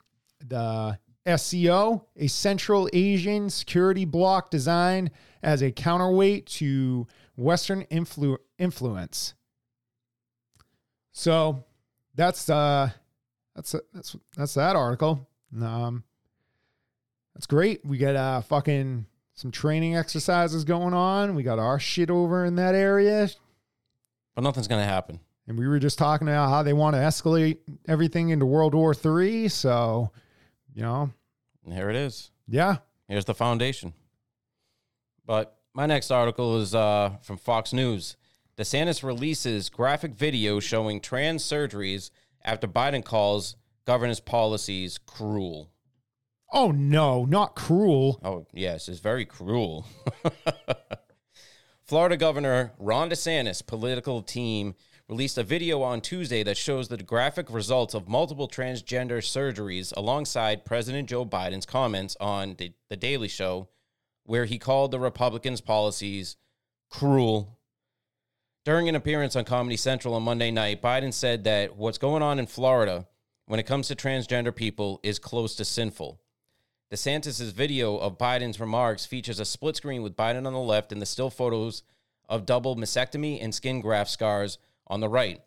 the SCO, a Central Asian security bloc designed as a counterweight to Western influ- influence. So that's uh that's that's that's that article. Um, that's great. We got uh fucking some training exercises going on. We got our shit over in that area. But nothing's gonna happen. And we were just talking about how they want to escalate everything into World War Three. So, you know, And here it is. yeah, Here's the foundation. But my next article is uh, from Fox News. DeSantis releases graphic video showing trans surgeries after Biden calls governance policies cruel. Oh no, not cruel. Oh, yes, it's very cruel. Florida Governor Ron DeSantis' political team released a video on Tuesday that shows the graphic results of multiple transgender surgeries alongside President Joe Biden's comments on the, the Daily Show, where he called the Republicans' policies cruel. During an appearance on Comedy Central on Monday night, Biden said that what's going on in Florida when it comes to transgender people is close to sinful. DeSantis' video of Biden's remarks features a split screen with Biden on the left and the still photos of double mastectomy and skin graft scars on the right.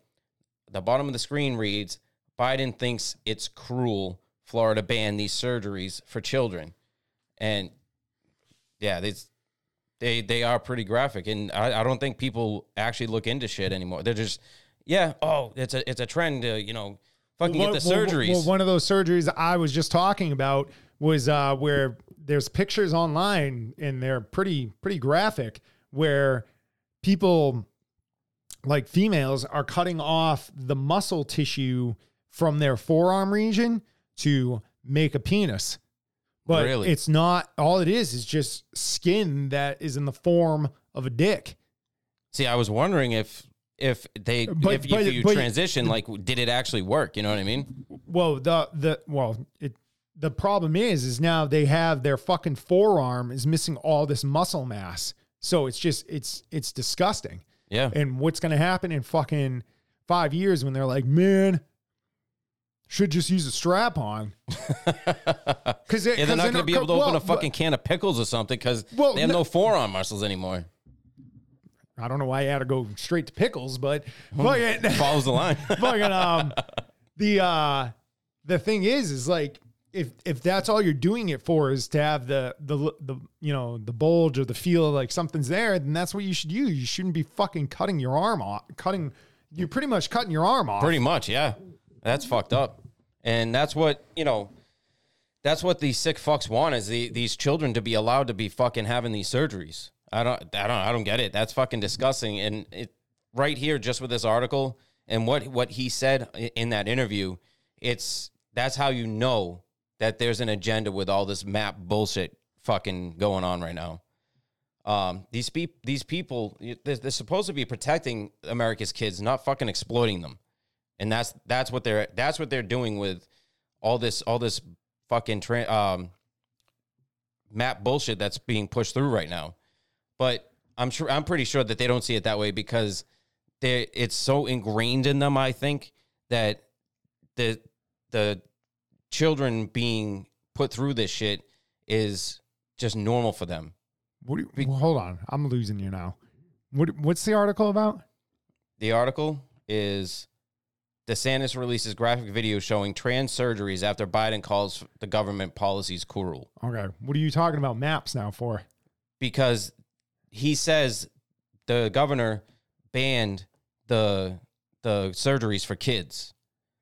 The bottom of the screen reads Biden thinks it's cruel Florida banned these surgeries for children. And yeah, they they they are pretty graphic. And I, I don't think people actually look into shit anymore. They're just yeah, oh, it's a it's a trend to, you know, fucking Well, get the well, surgeries. well, one of those surgeries I was just talking about was uh, where there's pictures online and they're pretty pretty graphic where people like females are cutting off the muscle tissue from their forearm region to make a penis. But Really? it's not all it is is just skin that is in the form of a dick. See, I was wondering if if they But- if, but- if you but- transition, like, did it actually work? You know what I mean? Well, the the well, it the problem is is now they have their fucking forearm is missing all this muscle mass. So it's just it's it's disgusting. Yeah. And what's going to happen in fucking 5 years when they're like, "Man, should just use a strap on." Cuz yeah, they're not going to be able to open a fucking can of pickles or something because Well, they have no- no forearm muscles anymore. I don't know why you had to go straight to pickles, but fucking Follows the line. fucking um the uh the thing is is like if if that's all you're doing it for is to have the the the you know the bulge or the feel like something's there then that's what you should use you shouldn't be fucking cutting your arm off cutting you're pretty much cutting your arm off Pretty much, yeah. That's fucked up. And that's what, you know, that's what these sick fucks want is the, these children to be allowed to be fucking having these surgeries. I don't I don't I don't get it. That's fucking disgusting. And it right here just with this article and what what he said in that interview, it's that's how you know that there's an agenda with all this map bullshit fucking going on right now. Um, these peop- these people, they're, they're supposed to be protecting America's kids, not fucking exploiting them and that's that's what they're that's what they're doing with all this all this fucking tra- um map bullshit that's being pushed through right now. But I'm sure I'm pretty sure that they don't see it that way because they it's so ingrained in them. I think that the the children being put through this shit is just normal for them. what do you, well, hold on i'm losing you now what what's the article about The article is DeSantis releases graphic video showing trans surgeries after Biden calls the government policies cruel. okay what are you talking about maps now for Because he says the governor banned the the surgeries for kids.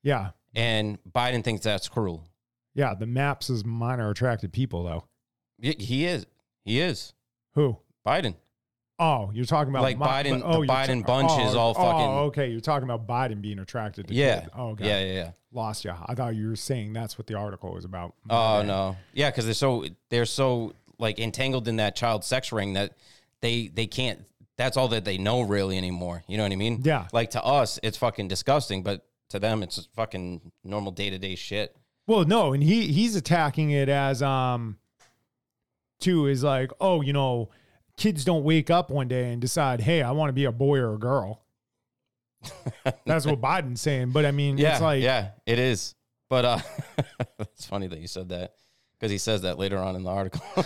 yeah And Biden thinks that's cruel. yeah the maps is minor attracted people though He is. He is. who Biden. Oh, you're talking about Like Mi- Biden- oh, the Biden bunch is oh, all fucking- Oh, okay, you're talking about Biden being attracted to. Yeah. kids. Oh, okay. Yeah, yeah, yeah. Lost you. I thought you were saying that's what the article was about. Oh no, yeah, because they're so they're so like entangled in that child sex ring that they they can't. That's all that they know really anymore. You know what I mean? Yeah. Like to us, it's fucking disgusting, but to them, it's fucking normal day to day shit. Well, no, and he he's attacking it as um, too is like, oh, you know, kids don't wake up one day and decide, hey, I want to be a boy or a girl. That's what Biden's saying. But I mean, Yeah, it's like, yeah, it is. But uh, it's funny that you said that because he says that later on in the article.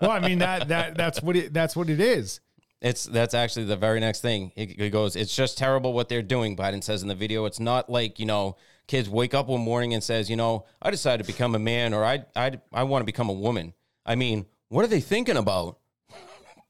well, I mean that that that's what it that's what it is. It's that's actually the very next thing. He, goes, "It's just terrible what they're doing." Biden says in the video, "It's not like you know, kids wake up one morning and says, you know, I decided to become a man or I I I want to become a woman." I mean, what are they thinking about?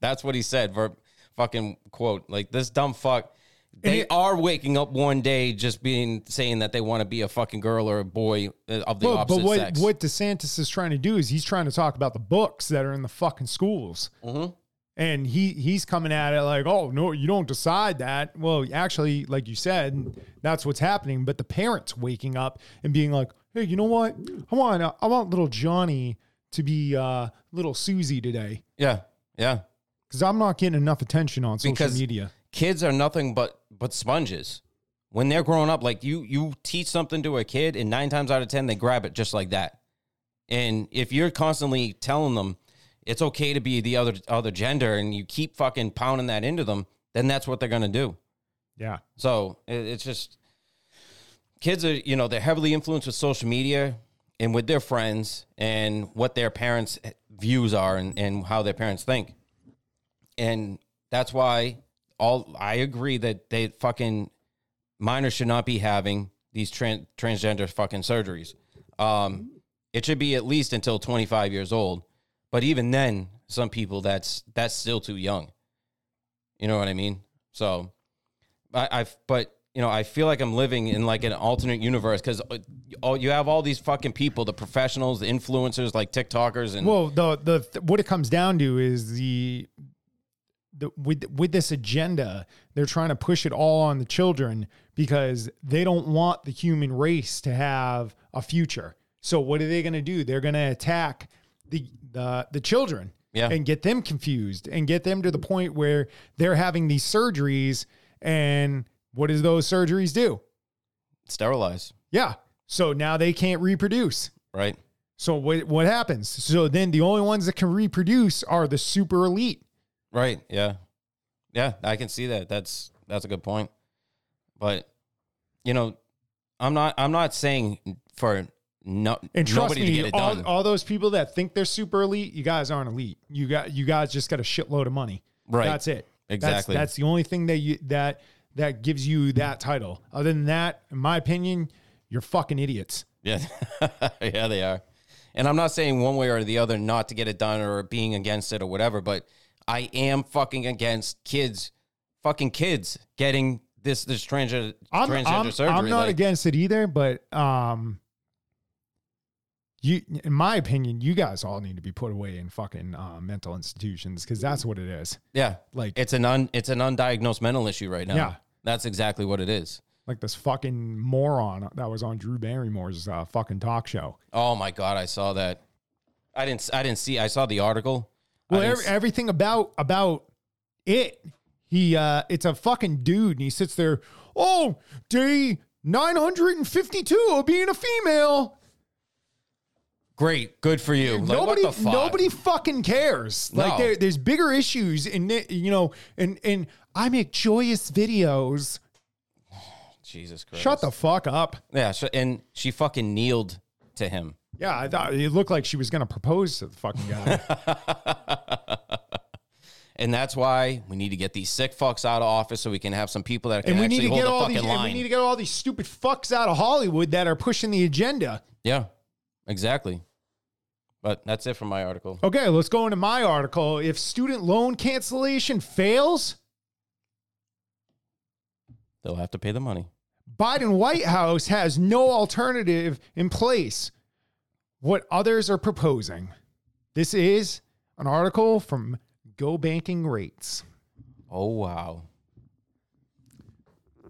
That's what he said for fucking quote. Like this dumb fuck. They it- are waking up one day just being saying that they want to be a fucking girl or a boy uh, of the Well, opposite but what sex. what DeSantis is trying to do is he's trying to talk about the books that are in the fucking schools. Mm-hmm. And he he's coming at it like, oh no, you don't decide that. Well, actually, like you said, that's what's happening. But the parents waking up and being like, hey, you know what? I want I want little Johnny to be uh, little Susie today Yeah. Yeah. Because I'm not getting enough attention on social Because- media. Kids are nothing but but sponges. When they're growing up, like you you teach something to a kid and nine times out of ten they grab it just like that. And if you're constantly telling them it's okay to be the other other gender and you keep fucking pounding that into them, then that's what they're gonna do. Yeah. So it, it's just kids are, you know, they're heavily influenced with social media and with their friends and what their parents' views are and, and how their parents think. And that's why all I agree that they fucking minors should not be having these trans, transgender fucking surgeries. Um, it should be at least until 25 years old. But even then, some people that's that's still too young. You know what I mean? So I, I've, but you know, I feel like I'm living in like an alternate universe because oh, you have all these fucking people, the professionals, the influencers, like TikTokers, and Well, the the what it comes down to is the the with with this agenda, they're trying to push it all on the children because they don't want the human race to have a future. So what are they going to do? They're going to attack the the the children Yeah. and get them confused and get them to the point where they're having these surgeries and what does those surgeries do? sterilize, Yeah. So now they can't reproduce. right? So what what happens? So then the only ones that can reproduce are the super elite. Right. Yeah. Yeah, I can see that. That's that's a good point. But you know, I'm not I'm not saying for no And trust nobody to me, get it all, done. all those people that think they're super elite, you guys aren't elite. You got you guys just got a shitload of money. Right. That's it. That's- Exactly. That's, the only thing that you that that gives you that title. Other than that, in my opinion, you're fucking idiots. Yeah. yeah, they are. And I'm not saying one way or the other not to get it done or being against it or whatever, but I am fucking against kids, fucking kids getting this this transgender I'm, transgender I'm, surgery. I'm not like, against it either, but um, you, in my opinion, you guys all need to be put away in fucking uh, mental institutions because that's what it is. yeah, Like, it's an un, it's an undiagnosed mental issue right now. Yeah. that's exactly what it is. like this fucking moron that was on Drew Barrymore's uh, fucking talk show. Oh my god, I saw that. I didn't. I didn't see. I saw the article. Well, every, everything about about it, he uh, it's a fucking dude, and he sits there. Oh, day nine hundred and fifty-two of being a female. great, good for you. Like, nobody, what the fuck? nobody fucking cares. Like No. there, there's bigger issues, and you know, and and I make joyous videos. Jesus Christ. Shut the fuck up. Yeah, and she fucking kneeled to him. Yeah, I thought it looked like she was gonna propose to the fucking guy. and that's why we need to get these sick fucks out of office so we can have some people that can and we actually need to hold get the all fucking these, and line. we need to get all these stupid fucks out of Hollywood that are pushing the agenda. yeah, exactly. But that's it from my article. Okay, let's go into my article. If student loan cancellation fails, They'll have to pay the money. Biden White House has no alternative in place. What others are proposing. This is an article from Go Banking Rates. Oh wow.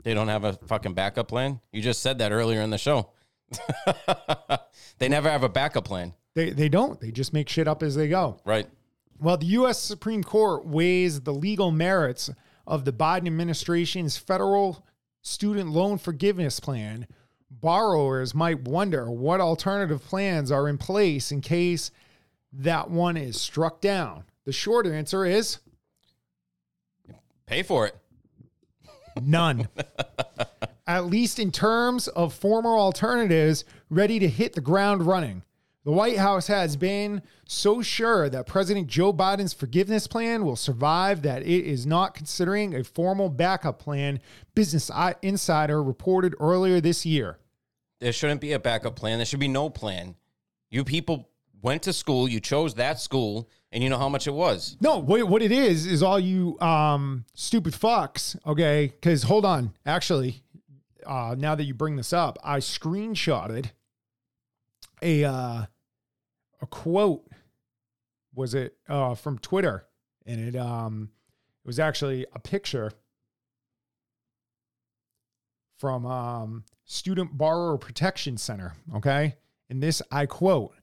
They don't have a fucking backup plan. You just said that earlier in the show. they never have a backup plan, They, they don't, they just make shit up as they go. right? Well, the U.S. Supreme Court weighs the legal merits of the Biden administration's federal student loan forgiveness plan. Borrowers might wonder what alternative plans are in place in case that one is struck down. The short answer is Pay for it. none. At least in terms of former alternatives ready to hit the ground running. The White House has been so sure that President Joe Biden's forgiveness plan will survive that it is not considering a formal backup plan, Business Insider reported earlier this year. There shouldn't be a backup plan. There should be no plan. You people went to school, you chose that school, and you know how much it was. No, what, what it is is all you um, stupid fucks. Okay, because hold on, actually, uh, now that you bring this up, I screenshotted a uh, a quote. Was it uh, from Twitter? and it um it was actually a picture from um Student Borrower Protection Center, okay? And this I quote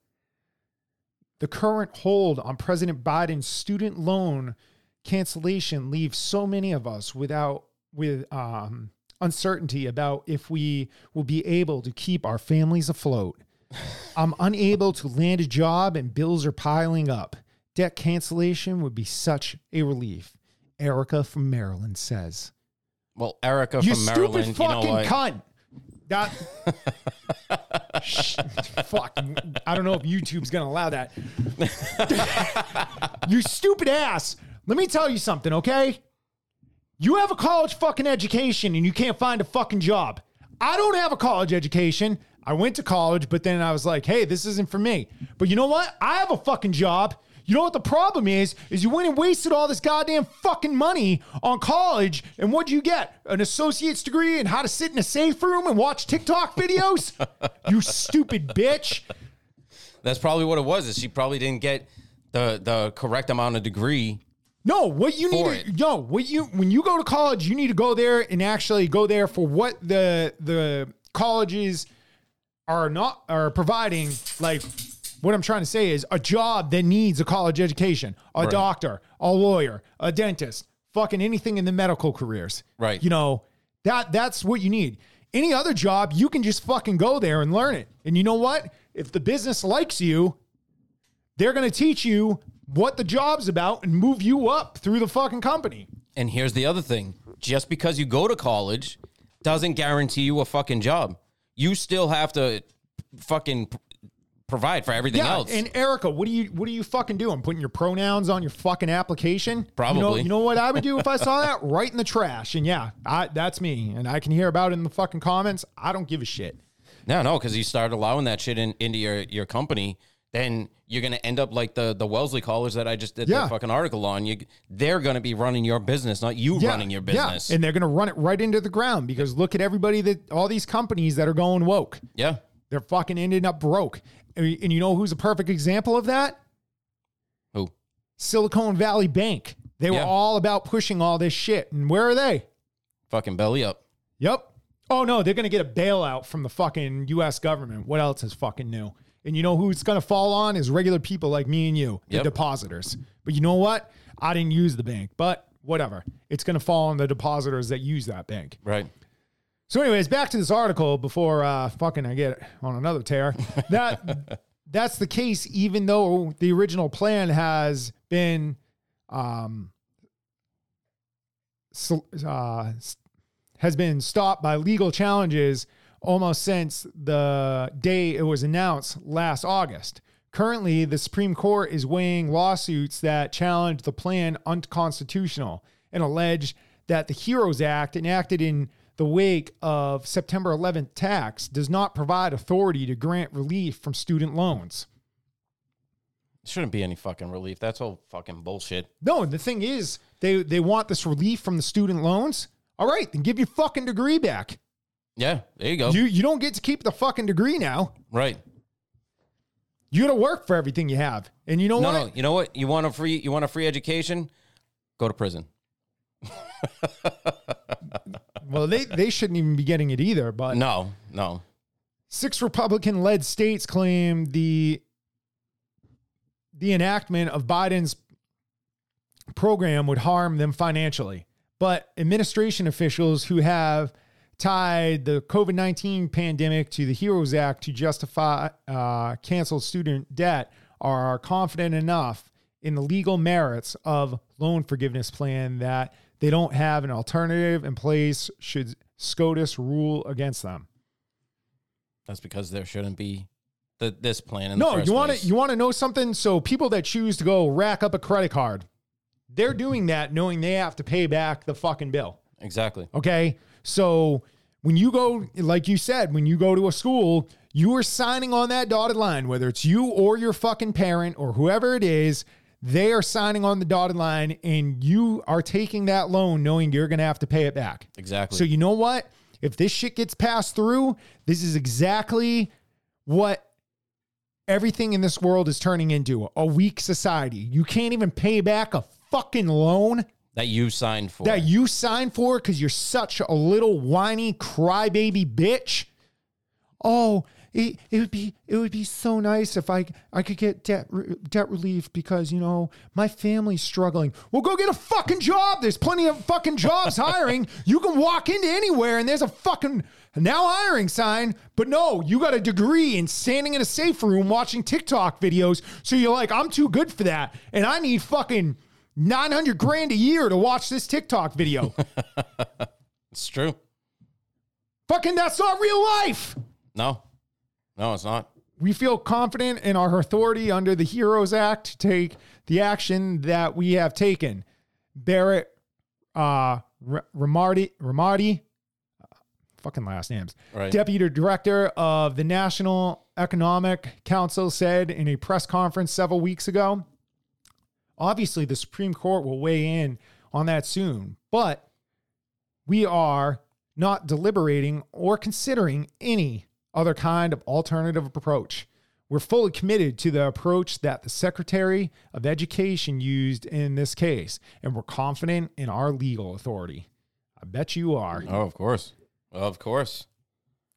The current hold on President Biden's student loan cancellation leaves so many of us without with um uncertainty about if we will be able to keep our families afloat. I'm unable to land a job and bills are piling up. Debt cancellation would be such a relief. Erica from Maryland says. Well, Erica You from Maryland, you know fucking what? cunt. That Shh, fuck. I don't know if YouTube's gonna allow that. you stupid ass. Let me tell you something, okay? You have a college fucking education and you can't find a fucking job. I don't have a college education. I went to college, but then I was like, hey, this isn't for me. But you know what? I have a fucking job. You know what the problem is? Is you went and wasted all this goddamn fucking money on college, and what'd you get? An associate's degree and how to sit in a safe room and watch TikTok videos? you stupid bitch. That's probably what it was. Is she probably didn't get the the correct amount of degree. No, what you need to no, what you when you go to college, you need to go there and actually go there for what the the colleges are not are providing like what I'm trying to say is a job that needs a college education, a Right. doctor, a lawyer, a dentist, fucking anything in the medical careers. Right. You know, that that's what you need. Any other job, you can just fucking go there and learn it. And you know what? If the business likes you, they're going to teach you what the job's about and move you up through the fucking company. And here's the other thing: just because you go to college doesn't guarantee you a fucking job. You still have to fucking provide for everything Yeah, else. and Erica, what do you what are you fucking doing? Putting your pronouns on your fucking application? You know, Probably. you know what I would do if I saw that? Right in the trash. And yeah, I, that's me. And I can hear about it in the fucking comments. I don't give a shit. No, no, because you start allowing that shit in, into your, your company, then you're gonna end up like the the Wellesley College that I just did Yeah. the fucking article on. You, they're gonna be running your business, not you Yeah, running your business. yeah. And they're going to run it right into the ground because look at everybody that all these companies that are going woke. yeah, They're fucking ending up broke. And, you know who's a perfect example of that? who? Silicon Valley Bank. They were Yeah. all about pushing all this shit. And where are they? Fucking belly up. Yep. Oh no, they're gonna get a bailout from the fucking US government. What else is fucking new? And you know who it's gonna fall on is regular people like me and you, the Yep. depositors. But you know what? I didn't use the bank, but whatever. It's gonna fall on the depositors that use that bank. Right. So, anyways, back to this article before uh, fucking I get on another tear. That that's the case, even though the original plan has been um, so, uh, has been stopped by legal challenges almost since the day it was announced last August. Currently, the Supreme Court is weighing lawsuits that challenge the plan unconstitutional and allege that the HEROES Act, enacted in the wake of September 11th tax, does not provide authority to grant relief from student loans. Shouldn't be any fucking relief. That's all fucking bullshit. No, the thing is, they they want this relief from the student loans. All right, then give your fucking degree back. Yeah, there you go. You you don't get to keep the fucking degree now. right. You got to work for everything you have. And you know No, what? no. You know what? You want a free you want a free education? Go to prison. Well, they they shouldn't even be getting it either. But No, no. six Republican-led states claim the the enactment of Biden's program would harm them financially. But administration officials who have tied the COVID 19 pandemic to the HEROES Act to justify uh, canceled student debt are confident enough in the legal merits of loan forgiveness plan that they don't have an alternative in place should SCOTUS rule against them. That's because there shouldn't be the, this plan in the No, first you want to you want to know something? So people that choose to go rack up a credit card, they're doing that knowing they have to pay back the fucking bill. exactly. Okay. So when you go, like you said, when you go to a school, you are signing on that dotted line, whether it's you or your fucking parent or whoever it is, they are signing on the dotted line and you are taking that loan knowing you're going to have to pay it back. Exactly. So you know what? If this shit gets passed through, this is exactly what everything in this world is turning into a weak society. You can't even pay back a fucking loan that you signed for. that you signed for because you're such a little whiny crybaby bitch. Oh, it, it would be it would be so nice if I I could get debt re- debt relief because you know my family's struggling. Well, go get a fucking job. There's plenty of fucking jobs hiring. You can walk into anywhere and there's a fucking now hiring sign. But no, you got a degree in standing in a safe room watching TikTok videos. So you're like, I'm too good for that, and I need fucking. 900 grand a year to watch this TikTok video. it's true. Fucking, that's not real life. No, no, it's not. We feel confident in our authority under the HEROES Act to take the action that we have taken. Bharat uh, R- Ramardi, Ramardi, fucking last names, Right. Deputy Director of the National Economic Council said in a press conference several weeks ago. Obviously, the Supreme Court will weigh in on that soon, but we are not deliberating or considering any other kind of alternative approach. We're fully committed to the approach that the Secretary of Education used in this case, and we're confident in our legal authority. I bet you are. Oh, of course. Of course.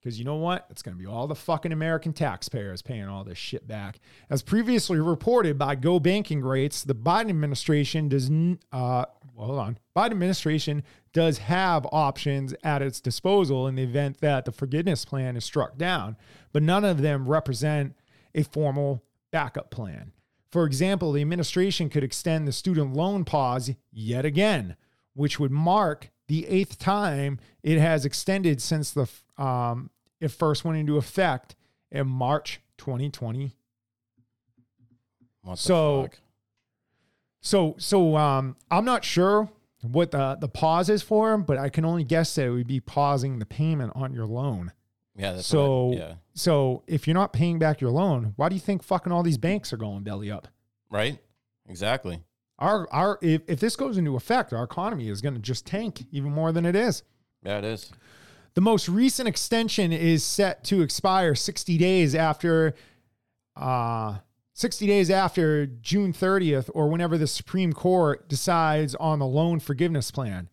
Because you know what? It's going to be all the fucking American taxpayers paying all this shit back. As previously reported by Go Banking Rates, the Biden administration does, uh, well, hold on. Biden administration does have options at its disposal in the event that the forgiveness plan is struck down, but none of them represent a formal backup plan. For example, the administration could extend the student loan pause yet again, which would mark the eighth time it has extended since the um, it first went into effect in March 2020. What the So- fuck? So so um, I'm not sure what the the pause is for, but I can only guess that it would be pausing the payment on your loan. yeah, that's So I- yeah, so if you're not paying back your loan, why do you think fucking all these banks are going belly up? right. Exactly. Our our if, if this goes into effect, our economy is going to just tank even more than it is. Yeah, it is. The most recent extension is set to expire 60 days after uh 60 days after June 30th or whenever the Supreme Court decides on the loan forgiveness plan.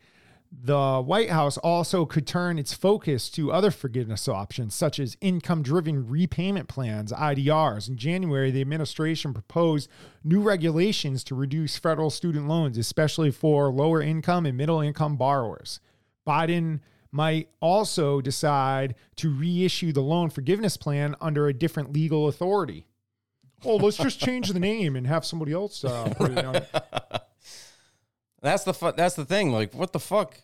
The White House also could turn its focus to other forgiveness options, such as income driven repayment plans, IDRs. In January, the administration proposed new regulations to reduce federal student loans, especially for lower income and middle income borrowers. Biden might also decide to reissue the loan forgiveness plan under a different legal authority. Oh, let's just change the name and have somebody else uh, put it on. That's the fu- that's the thing. Like, what the fuck?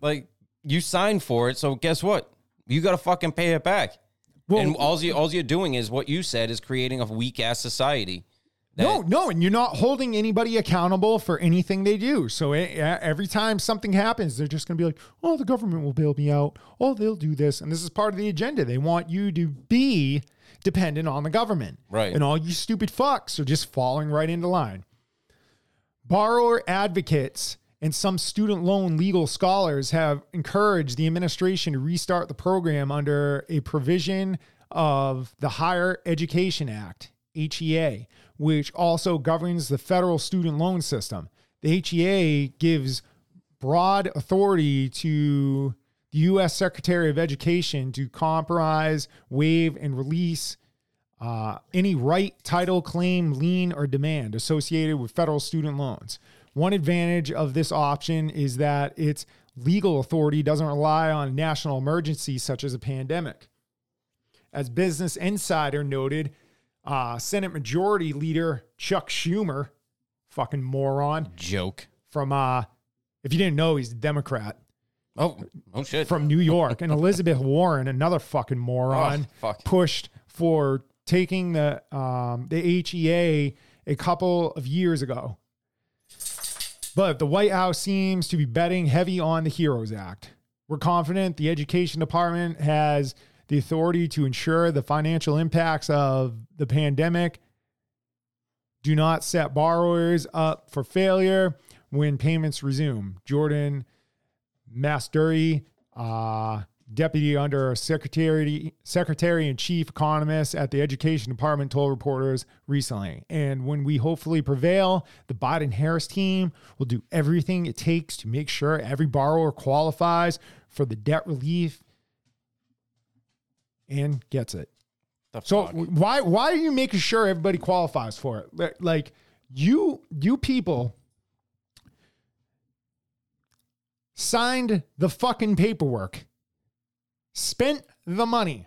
Like, you signed for it, so guess what? You got to fucking pay it back. Well, and all you all you're doing is what you said is creating a weak ass society. that- No, no, and you're not holding anybody accountable for anything they do. So e- e- every time something happens, they're just going to be like, "Oh, the government will bail me out. Oh, they'll do this." And this is part of the agenda. They want you to be dependent on the government. Right. And all you stupid fucks are just falling right into line. Borrower advocates and some student loan legal scholars have encouraged the administration to restart the program under a provision of the Higher Education Act, HEA, which also governs the federal student loan system. The HEA gives broad authority to the U.S. Secretary of Education to compromise, waive, and release uh, any right, title, claim, lien, or demand associated with federal student loans. One advantage of this option is that its legal authority doesn't rely on national emergencies such as a pandemic. As Business Insider noted, uh, Senate Majority Leader Chuck Schumer, fucking moron, joke. from, uh, if you didn't know, he's a Democrat Oh, oh shit. from New York, and Elizabeth Warren, another fucking moron, Oh, fuck. pushed for taking the um, the HEA a couple of years ago. But the White House seems to be betting heavy on the HEROES Act. We're confident the Education Department has the authority to ensure the financial impacts of the pandemic do not set borrowers up for failure when payments resume. Jordan Masturi, uh, deputy under secretary secretary and chief economist at the education department told reporters recently. And when we hopefully prevail, the Biden Harris team will do everything it takes to make sure every borrower qualifies for the debt relief and gets it. So why why are you making sure everybody qualifies for it? Like you you people signed the fucking paperwork, spent the money,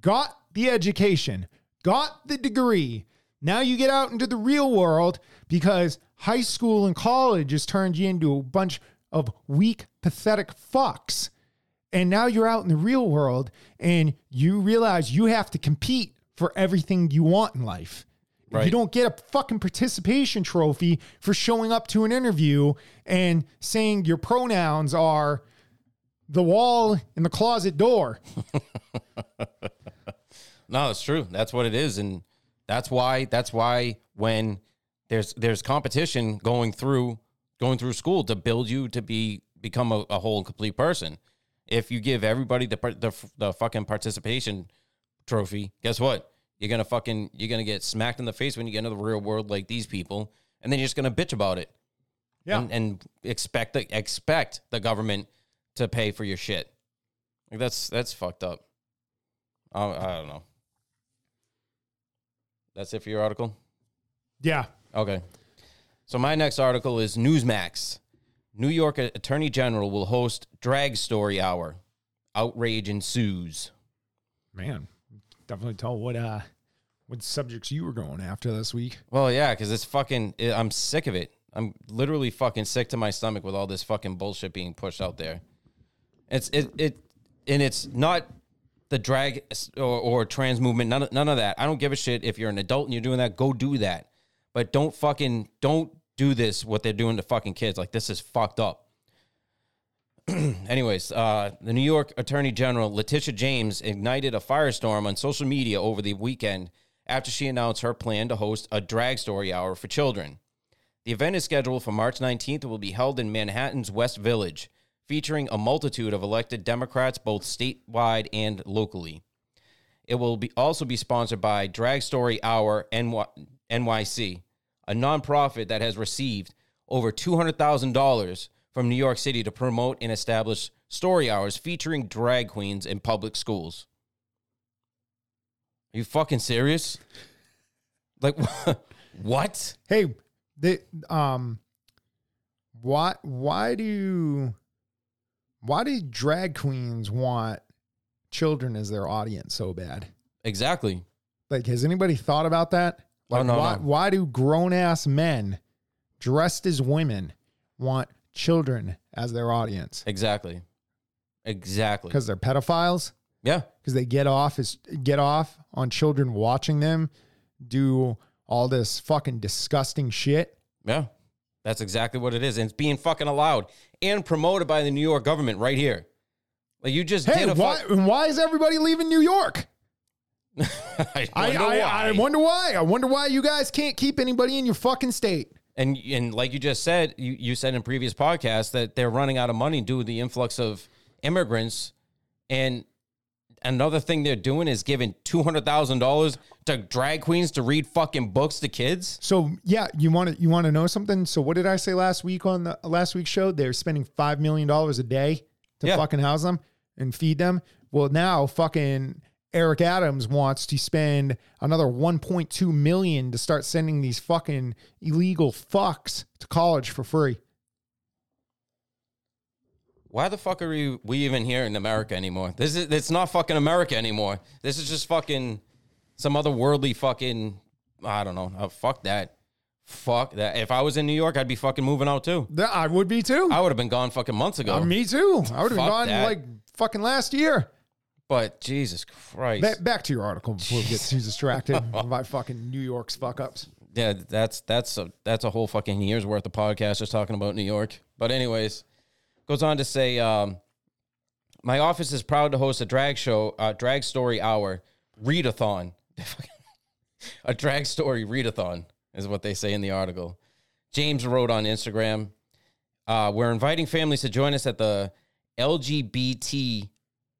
got the education, got the degree. Now you get out into the real world because high school and college has turned you into a bunch of weak, pathetic fucks. And now you're out in the real world and you realize you have to compete for everything you want in life. If You don't get a fucking participation trophy for showing up to an interview and saying your pronouns are the wall and the closet door. No, it's true. That's what it is, and that's why. That's why when there's there's competition going through going through school to build you to be become a, a whole and complete person. If you give everybody the, the the fucking participation trophy, guess what? You're gonna fucking you're gonna get smacked in the face when you get into the real world like these people, and then you're just gonna bitch about it Yeah. and, and expect the expect the government to pay for your shit. Like that's that's fucked up. I, I don't know. That's it for your article. Yeah. Okay. So my next article is Newsmax. New York Attorney General will host Drag Story Hour. Outrage ensues. Man, definitely tell what uh what subjects you were going after this week. Well, yeah, because it's fucking. It, I'm sick of it. I'm literally fucking sick to my stomach with all this fucking bullshit being pushed out there. It's it it, and it's not the drag or, or trans movement. None none of that. I don't give a shit if you're an adult and you're doing that. Go do that, but don't fucking don't do this. What they're doing to fucking kids. Like this is fucked up. Anyways, uh, the New York Attorney General Letitia James ignited a firestorm on social media over the weekend after she announced her plan to host a drag story hour for children. The event is scheduled for March 19th and will be held in Manhattan's West Village, featuring a multitude of elected Democrats both statewide and locally. It will be also be sponsored by Drag Story Hour NY, NYC, a nonprofit that has received over $200,000 from New York City to promote and establish story hours featuring drag queens in public schools. Are you fucking serious? Like what? Hey, the um why why do why do drag queens want children as their audience so bad? Exactly. Like has anybody thought about that? Oh, Like no, why no. why do grown ass men dressed as women want children as their audience? Exactly. Exactly. Because they're pedophiles? Yeah. Because they get off is get off on children watching them do all this fucking disgusting shit. Yeah. That's exactly what it is. And it's being fucking allowed and promoted by the New York government right here. Like you just Hey, did a why fuck- why is everybody leaving New York? I, I, wonder I, why. I wonder why. I wonder why you guys can't keep anybody in your fucking state. And and like you just said, you, you said in previous podcasts that they're running out of money due to the influx of immigrants. And another thing they're doing is giving two hundred thousand dollars to drag queens to read fucking books to kids. So yeah, you want to you want to know something? So what did I say last week on the last week's show? They're spending five million dollars a day to Yeah. fucking house them and feed them. Well, now fucking Eric Adams wants to spend another 1.2 million to start sending these fucking illegal fucks to college for free. Why the fuck are we, we even here in America anymore? This is it's not fucking America anymore. This is just fucking some other worldly fucking I don't know. Oh, fuck that. Fuck that. If I was in New York, I'd be fucking moving out too. I would be too. I would have been gone fucking months ago. Uh, me too. I would have been gone that. like fucking last year. But Jesus Christ. Back, back to your article before we get too distracted by fucking New York's fuck ups. yeah, that's that's a that's a whole fucking year's worth of podcast just talking about New York. But anyways, goes on to say, um, my office is proud to host a drag show, uh, drag story hour, readathon. a drag story readathon is what they say in the article. James wrote on Instagram, uh, we're inviting families to join us at the LGBT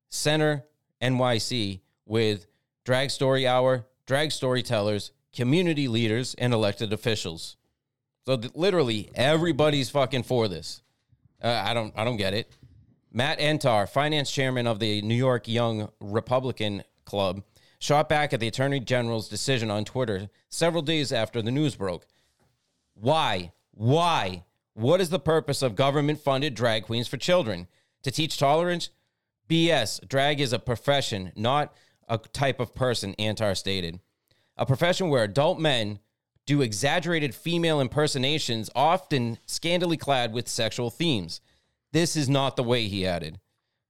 Center NYC with Drag Story Hour, drag storytellers, community leaders, and elected officials. So th- literally everybody's fucking for this. Uh, I don't I don't get it. Matt Antar, finance chairman of the New York Young Republican Club, shot back at the attorney general's decision on Twitter several days after the news broke. Why? Why? What is the purpose of government funded drag queens for children? To teach tolerance? BS. Drag is a profession, not a type of person, Antar stated. A profession where adult men do exaggerated female impersonations, often scantily clad with sexual themes. This is not the way, he added.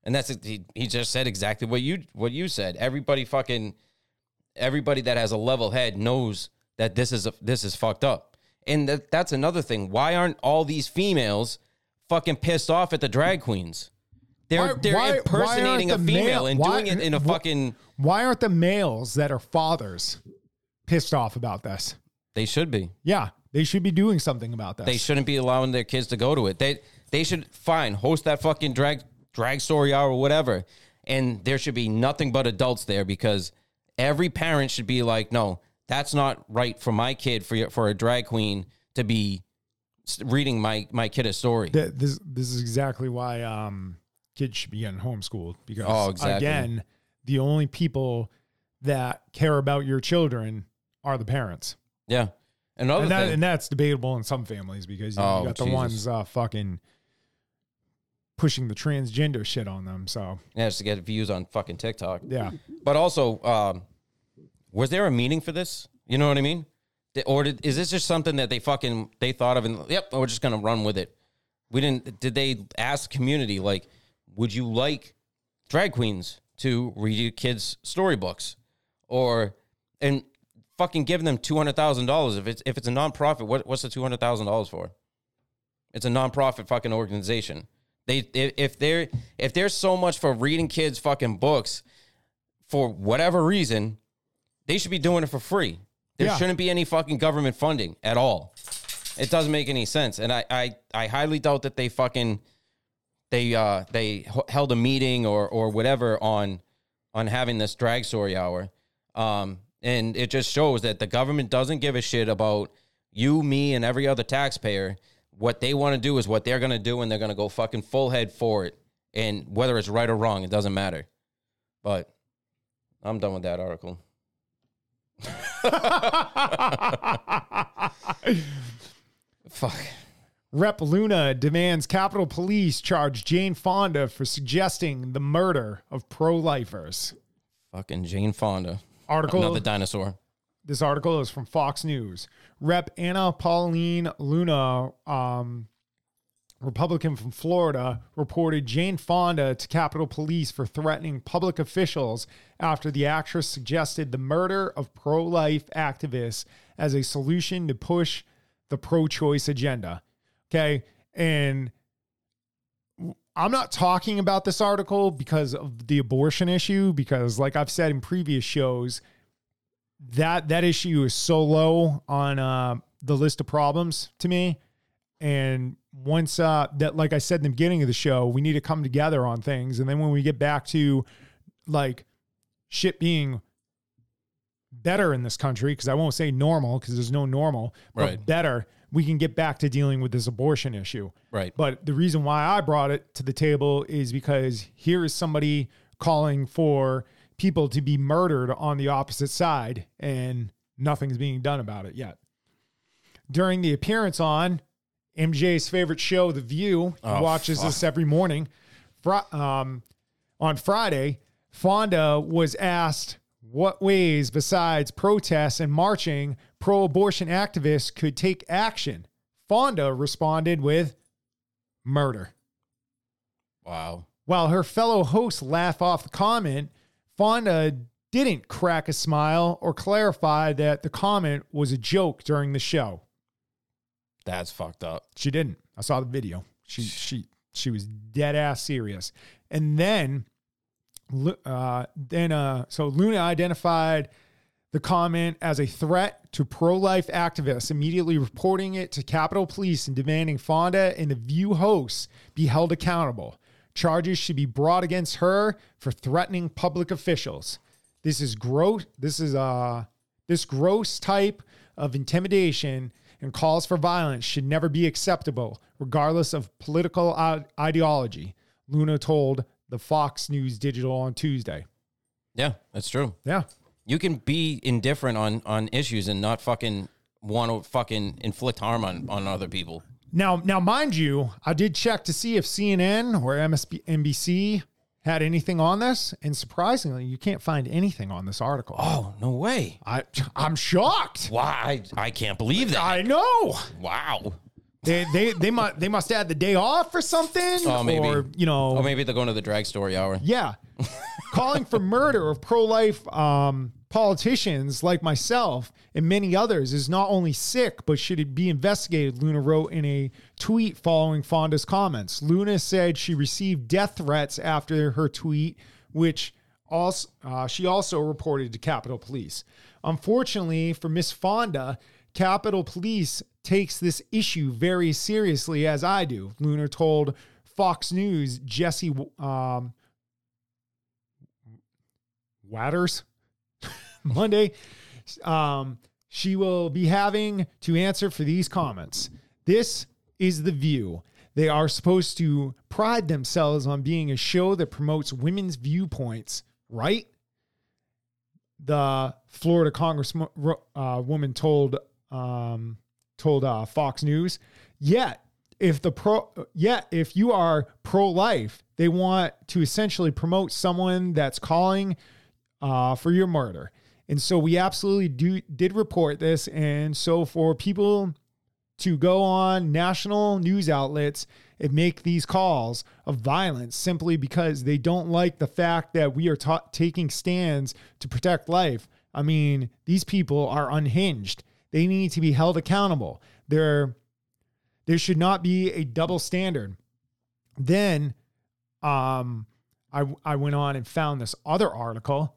And that's he, he just said exactly what you what you said. Everybody fucking everybody that has a level head knows that this is a, this is fucked up. And that, that's another thing. Why aren't all these females fucking pissed off at the drag queens? They're Why- they're why- why impersonating aren't a female male- and why- doing it in a fucking. Why aren't the males that are fathers pissed off about this? They should be. Yeah, they should be doing something about this. They shouldn't be allowing their kids to go to it. They they should fine host that fucking drag drag story hour or whatever, and there should be nothing but adults there because every parent should be like, no, that's not right for my kid for for a drag queen to be reading my my kid a story. This this is exactly why um kids should be getting homeschooled because Oh, exactly. again, the only people that care about your children are the parents. yeah. Another And, that, thing, and that's debatable in some families because you, Oh, got the Jesus. ones uh, fucking pushing the transgender shit on them. So yeah, just to get views on fucking TikTok. yeah, But also, um, was there a meaning for this? You know what I mean? Or did, is this just something that they fucking they thought of and yep, we're just gonna run with it? We didn't. Did they ask the community like, would you like drag queens to read your kids storybooks, or and fucking give them two hundred thousand dollars if it's if it's a nonprofit? What what's the two hundred thousand dollars for? It's a nonprofit fucking organization. They if if they're if there's so much for reading kids fucking books for whatever reason, they should be doing it for free. There Yeah. shouldn't be any fucking government funding at all. It doesn't make any sense, and I I, I highly doubt that they fucking they uh they h- held a meeting or or whatever on on having this drag story hour. Um, and it just shows that the government doesn't give a shit about you, me, and every other taxpayer. What they want to do is what they're gonna do, and they're gonna go fucking full head for it. And whether it's right or wrong, it doesn't matter. But I'm done with that article. Fuck. Rep Luna demands Capitol Police charge Jane Fonda for suggesting the murder of pro-lifers. Fucking Jane Fonda. Article Another dinosaur. This article is from Fox News. Rep Anna Paulina Luna, um, Republican from Florida, reported Jane Fonda to Capitol Police for threatening public officials after the actress suggested the murder of pro life activists as a solution to push the pro choice agenda. Okay. And I'm not talking about this article because of the abortion issue, because, like I've said in previous shows, that that issue is so low on uh, the list of problems to me. And once uh, that, like I said in the beginning of the show, we need to come together on things. And then when we get back to like shit being better in this country, because I won't say normal because there's no normal, but Right. better, we can get back to dealing with this abortion issue. Right. But the reason why I brought it to the table is because here is somebody calling for people to be murdered on the opposite side, and nothing's being done about it yet. During the appearance on MJ's favorite show, The View, he Oh, watches fuck. this every morning. Fri- um, on Friday, Fonda was asked what ways besides protests and marching pro abortion activists could take action. Fonda responded with murder. Wow. While her fellow hosts laugh off the comment, Fonda didn't crack a smile or clarify that the comment was a joke during the show. That's fucked up. She didn't. I saw the video. She she she was dead ass serious. And then uh then uh so Luna identified the comment as a threat to pro-life activists, immediately reporting it to Capitol Police and demanding Fonda and the View hosts be held accountable. charges should be brought against her for threatening public officials. This is gross. This is uh this gross type of intimidation and calls for violence should never be acceptable, regardless of political ideology. Luna told the Fox News Digital on Tuesday. Yeah, that's true. Yeah. You can be indifferent on on issues and not fucking want to fucking inflict harm on on other people. Now, now, mind you, I did check to see if CNN or MSNBC had anything on this, and surprisingly, you can't find anything on this article. Oh no way! I, I'm shocked. Why? I, I can't believe that. I know wow. They they they must they must have the day off or something, Oh, maybe. or you know, Oh, maybe they're going to the drag story hour. yeah, calling for murder of pro life um, politicians like myself and many others is not only sick, but should it be investigated, Luna wrote in a tweet following Fonda's comments. Luna said she received death threats after her tweet, which also uh, she also reported to Capitol Police. Unfortunately for Miss Fonda, Capitol Police takes this issue very seriously, as I do. Luna told Fox News Jesse um, Watters Monday. Um, she will be having to answer for these comments. This is The View. They are supposed to pride themselves on being a show that promotes women's viewpoints, right? The Florida Congresswoman uh, told um, told uh, Fox News. Yet, if the pro, yet if you are pro life, they want to essentially promote someone that's calling uh, for your murder. And so we absolutely do did report this. And so for people to go on national news outlets and make these calls of violence simply because they don't like the fact that we are ta- taking stands to protect life. I mean, these people are unhinged. They need to be held accountable. There, there should not be a double standard. Then, um, I I went on and found this other article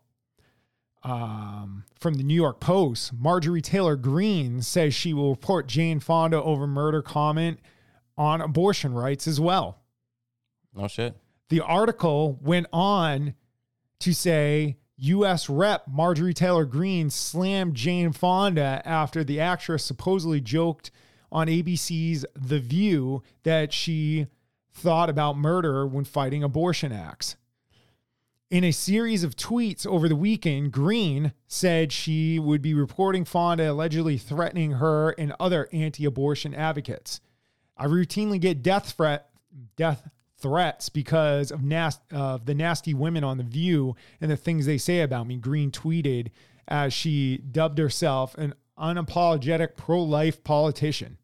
um, from the New York Post, Marjorie Taylor Greene says she will report Jane Fonda over murder comment on abortion rights as well. No shit. The article went on to say U.S. Rep. Marjorie Taylor Greene slammed Jane Fonda after the actress supposedly joked on ABC's The View that she thought about murder when fighting abortion acts. In a series of tweets over the weekend, Greene said she would be reporting Fonda allegedly threatening her and other anti-abortion advocates. I routinely get death threat death threats because of nas- of the nasty women on the View and the things they say about me. Greene tweeted as she dubbed herself an unapologetic pro-life politician.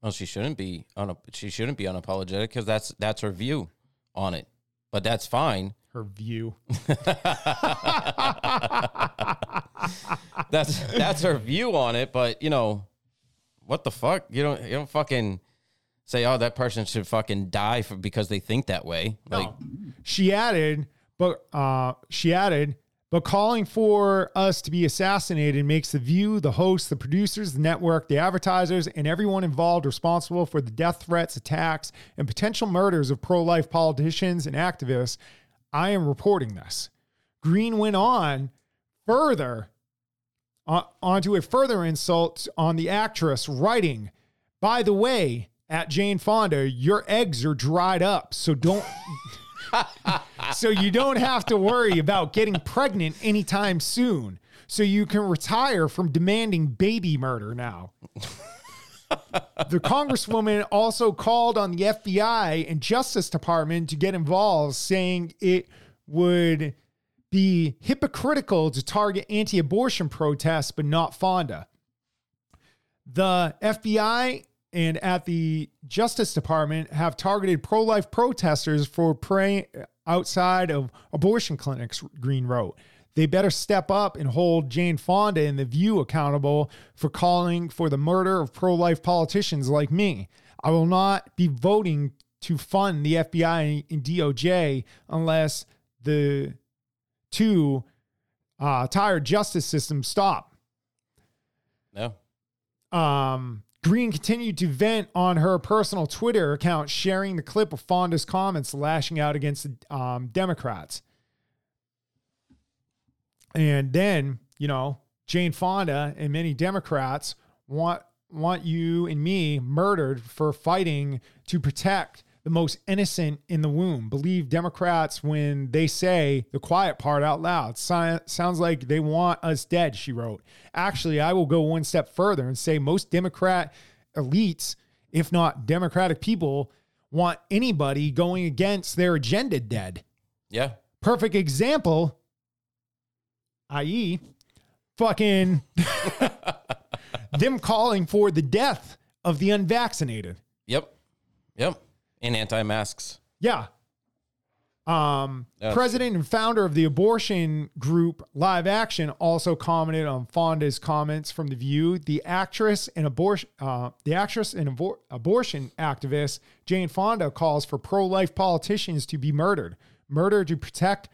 Well, she shouldn't be on. She shouldn't be unapologetic because that's that's her view on it. But that's fine. Her view. That's that's her view on it. But you know, what the fuck? You don't you don't fucking say, oh, that person should fucking die for because they think that way. Like, She added, but uh, she added, but calling for us to be assassinated makes the View, the hosts, the producers, the network, the advertisers, and everyone involved responsible for the death threats, attacks, and potential murders of pro-life politicians and activists. I am reporting this. Greene went on further uh, onto a further insult on the actress, writing, "By the way, at Jane Fonda, your eggs are dried up, so don't." so you don't have to worry about getting pregnant anytime soon. So you can retire from demanding baby murder now. the congresswoman also called on the FBI and Justice Department to get involved, saying it would be hypocritical to target anti abortion protests, but not Fonda. The FBI and at the Justice Department have targeted pro life protesters for praying outside of abortion clinics, Greene wrote. They better step up and hold Jane Fonda and The View accountable for calling for the murder of pro life politicians like me. I will not be voting to fund the FBI and DOJ unless the two uh, tired justice systems stop. no. Um, Greene continued to vent on her personal Twitter account, sharing the clip of Fonda's comments lashing out against um, Democrats. And then, you know, Jane Fonda and many Democrats want want you and me murdered for fighting to protect the most innocent in the womb. Believe Democrats when they say the quiet part out loud. So- sounds like they want us dead, she wrote. Actually, I will go one step further and say most Democrat elites, if not Democratic people, want anybody going against their agenda dead. Yeah. Perfect example, i.e., fucking them calling for the death of the unvaccinated. Yep. Yep. And anti-masks. Yeah. Um, That's- president and founder of the abortion group Live Action also commented on Fonda's comments from The View. The actress and abortion, uh, the actress and abor- abortion activist Jane Fonda calls for pro-life politicians to be murdered, murder to protect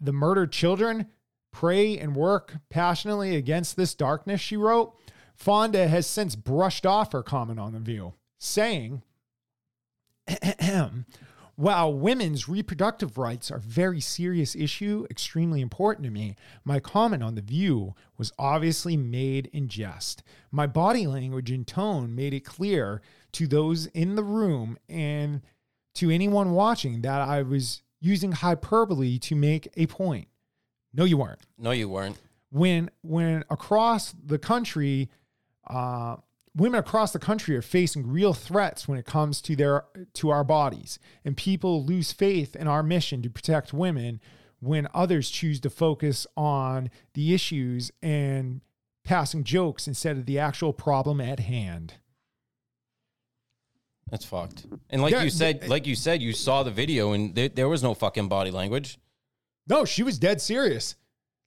the murdered children. Pray and work passionately against this darkness. She wrote. Fonda has since brushed off her comment on The View, saying. While women's reproductive rights are a very serious issue, extremely important to me, my comment on The View was obviously made in jest. My body language and tone made it clear to those in the room and to anyone watching that I was using hyperbole to make a point. No, you weren't No, you weren't. when when across the country uh, women across the country are facing real threats when it comes to their to our bodies and people lose faith in our mission to protect women when others choose to focus on the issues and passing jokes instead of the actual problem at hand That's fucked. And like Yeah, you said, like you said, you saw the video and there, there was no fucking body language. No, she was dead serious.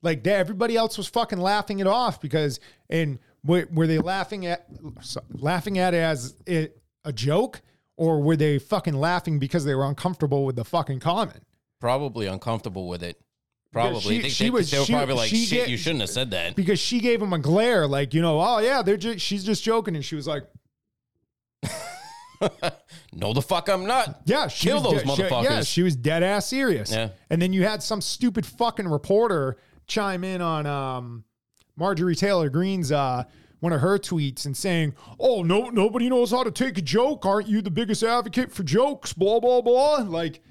Like everybody else was fucking laughing it off because, and were, were they laughing at laughing at it as it, a joke, or were they fucking laughing because they were uncomfortable with the fucking comment? Probably uncomfortable with it. Probably. she- they, she they, was- they were she- probably like, she shit, you shouldn't have said that. Because she gave him a glare, like you know, oh yeah, they're just she's just joking, and she was like, no, the fuck I'm not. yeah, she Kill was those dead- she- motherfuckers. yeah, she was dead ass serious. Yeah. and then you had some stupid fucking reporter chime in on um, Marjorie Taylor Greene's uh, one of her tweets and saying, "Oh no, nobody knows how to take a joke. Aren't you the biggest advocate for jokes?" Blah blah blah. Like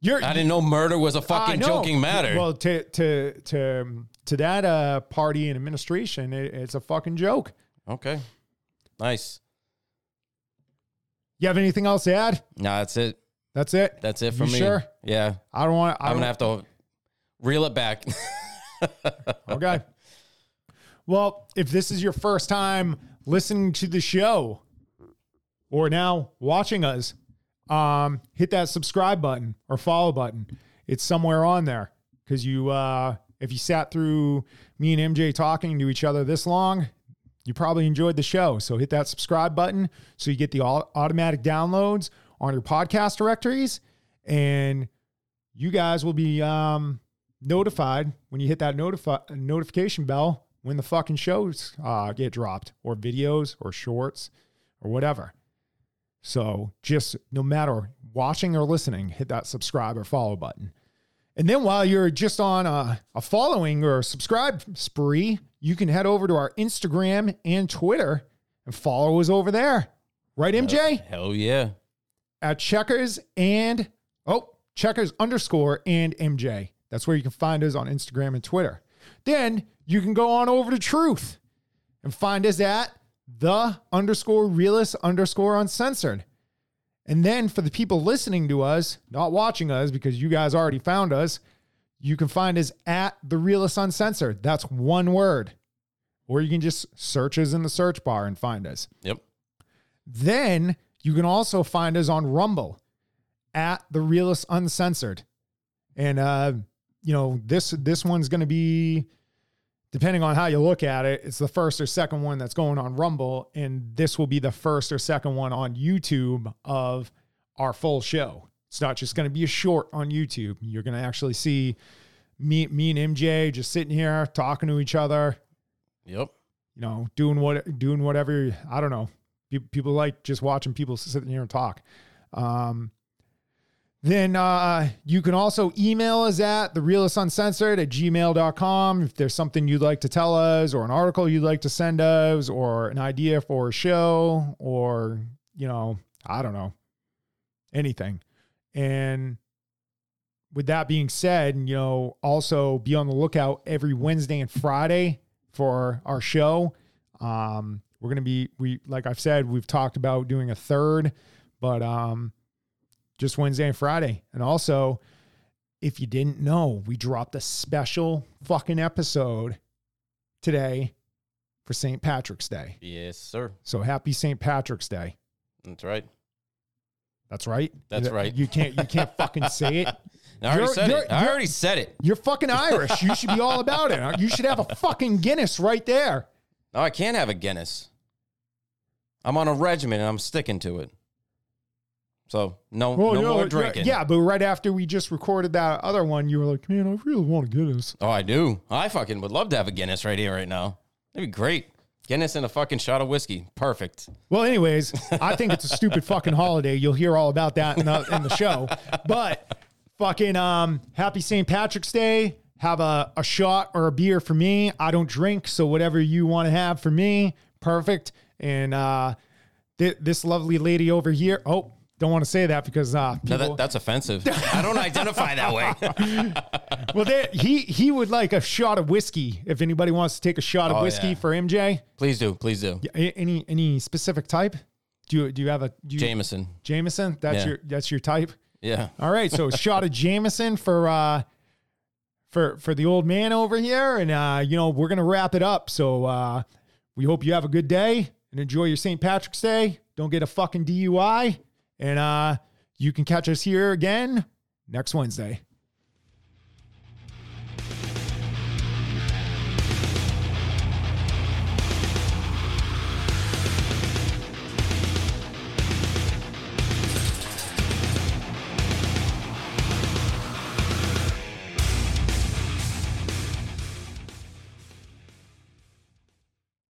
you're. I didn't know murder was a fucking joking matter. Well, to to to to that uh, party and administration, it, it's a fucking joke. okay. Nice. You have anything else to add? No, that's it. That's it. That's it for You me. sure? Yeah. I don't want. I I'm don't, gonna have to reel it back. Okay. Well, if this is your first time listening to the show or now watching us, um, hit that subscribe button or follow button. It's somewhere on there because you, uh, if you sat through me and MJ talking to each other this long, you probably enjoyed the show. So hit that subscribe button so you get the automatic downloads on your podcast directories, and you guys will be um, notified when you hit that notifi- notification bell when the fucking shows uh, get dropped or videos or shorts or whatever. So just no matter watching or listening, hit that subscribe or follow button. And then while you're just on a, a following or subscribe spree, you can head over to our Instagram and Twitter and follow us over there. Right, MJ? Hell yeah. At checkers and oh, checkers underscore and MJ. That's where you can find us on Instagram and Twitter. Then you can go on over to Truth and find us at the underscore realist underscore uncensored. And then for the people listening to us, not watching us because you guys already found us, you can find us at the realist uncensored. That's one word. Or you can just search us in the search bar and find us. Yep. Then you can also find us on Rumble at the realist uncensored. And uh, you know, this this one's gonna be depending on how you look at it, it's the first or second one that's going on Rumble, and this will be the first or second one on YouTube of our full show. It's not just going to be a short on YouTube. You're going to actually see me, me and MJ just sitting here talking to each other. Yep. you know, doing what doing whatever. I don't know. People like just watching people sit here and talk. Um, then uh, you can also email us at the realist uncensored at gmail.com if there's something you'd like to tell us or an article you'd like to send us or an idea for a show or you know i don't know anything. And with that being said you know also be on the lookout every wednesday and friday for our show. Um we're gonna be we like i've said we've talked about doing a third but um just Wednesday and Friday. And also, if you didn't know, we dropped a special fucking episode today for St. Patrick's Day. Yes, sir. So happy St. Patrick's Day. That's right. That's right. That's right. You can't you can't fucking say it. I already You're- said you're- it. I you're- already said it. You're fucking Irish. You should be all about it. You should have a fucking Guinness right there. No, I can't have a Guinness. I'm on a regimen and I'm sticking to it. So no, Well, no more drinking. Yeah, but right after we just recorded that other one, you were like, "Man, I really want a Guinness." Oh, I do. I fucking would love to have a Guinness right here, right now. That'd be great. Guinness and a fucking shot of whiskey. Perfect. Well, anyways, I think it's a stupid fucking holiday. You'll hear all about that in the, in the show. But fucking um, happy St. Patrick's Day. Have a, a shot or a beer for me. I don't drink, so whatever you want to have for me, perfect. And uh, th- this lovely lady over here. Oh, don't want to say that because uh, No, that, that's offensive. I don't identify that way. well, they, he he would like a shot of whiskey if anybody wants to take a shot of Oh, whiskey yeah. for MJ. please do. Please do. A- Any any specific type? Do you do you have a you, Jameson. Jameson? That's Yeah. your that's your type. Yeah. All right, so a shot of Jameson for uh for for the old man over here, and uh, you know we're gonna wrap it up. So uh, we hope you have a good day and enjoy your St. Patrick's Day. Don't get a fucking DUI, and uh, you can catch us here again next Wednesday.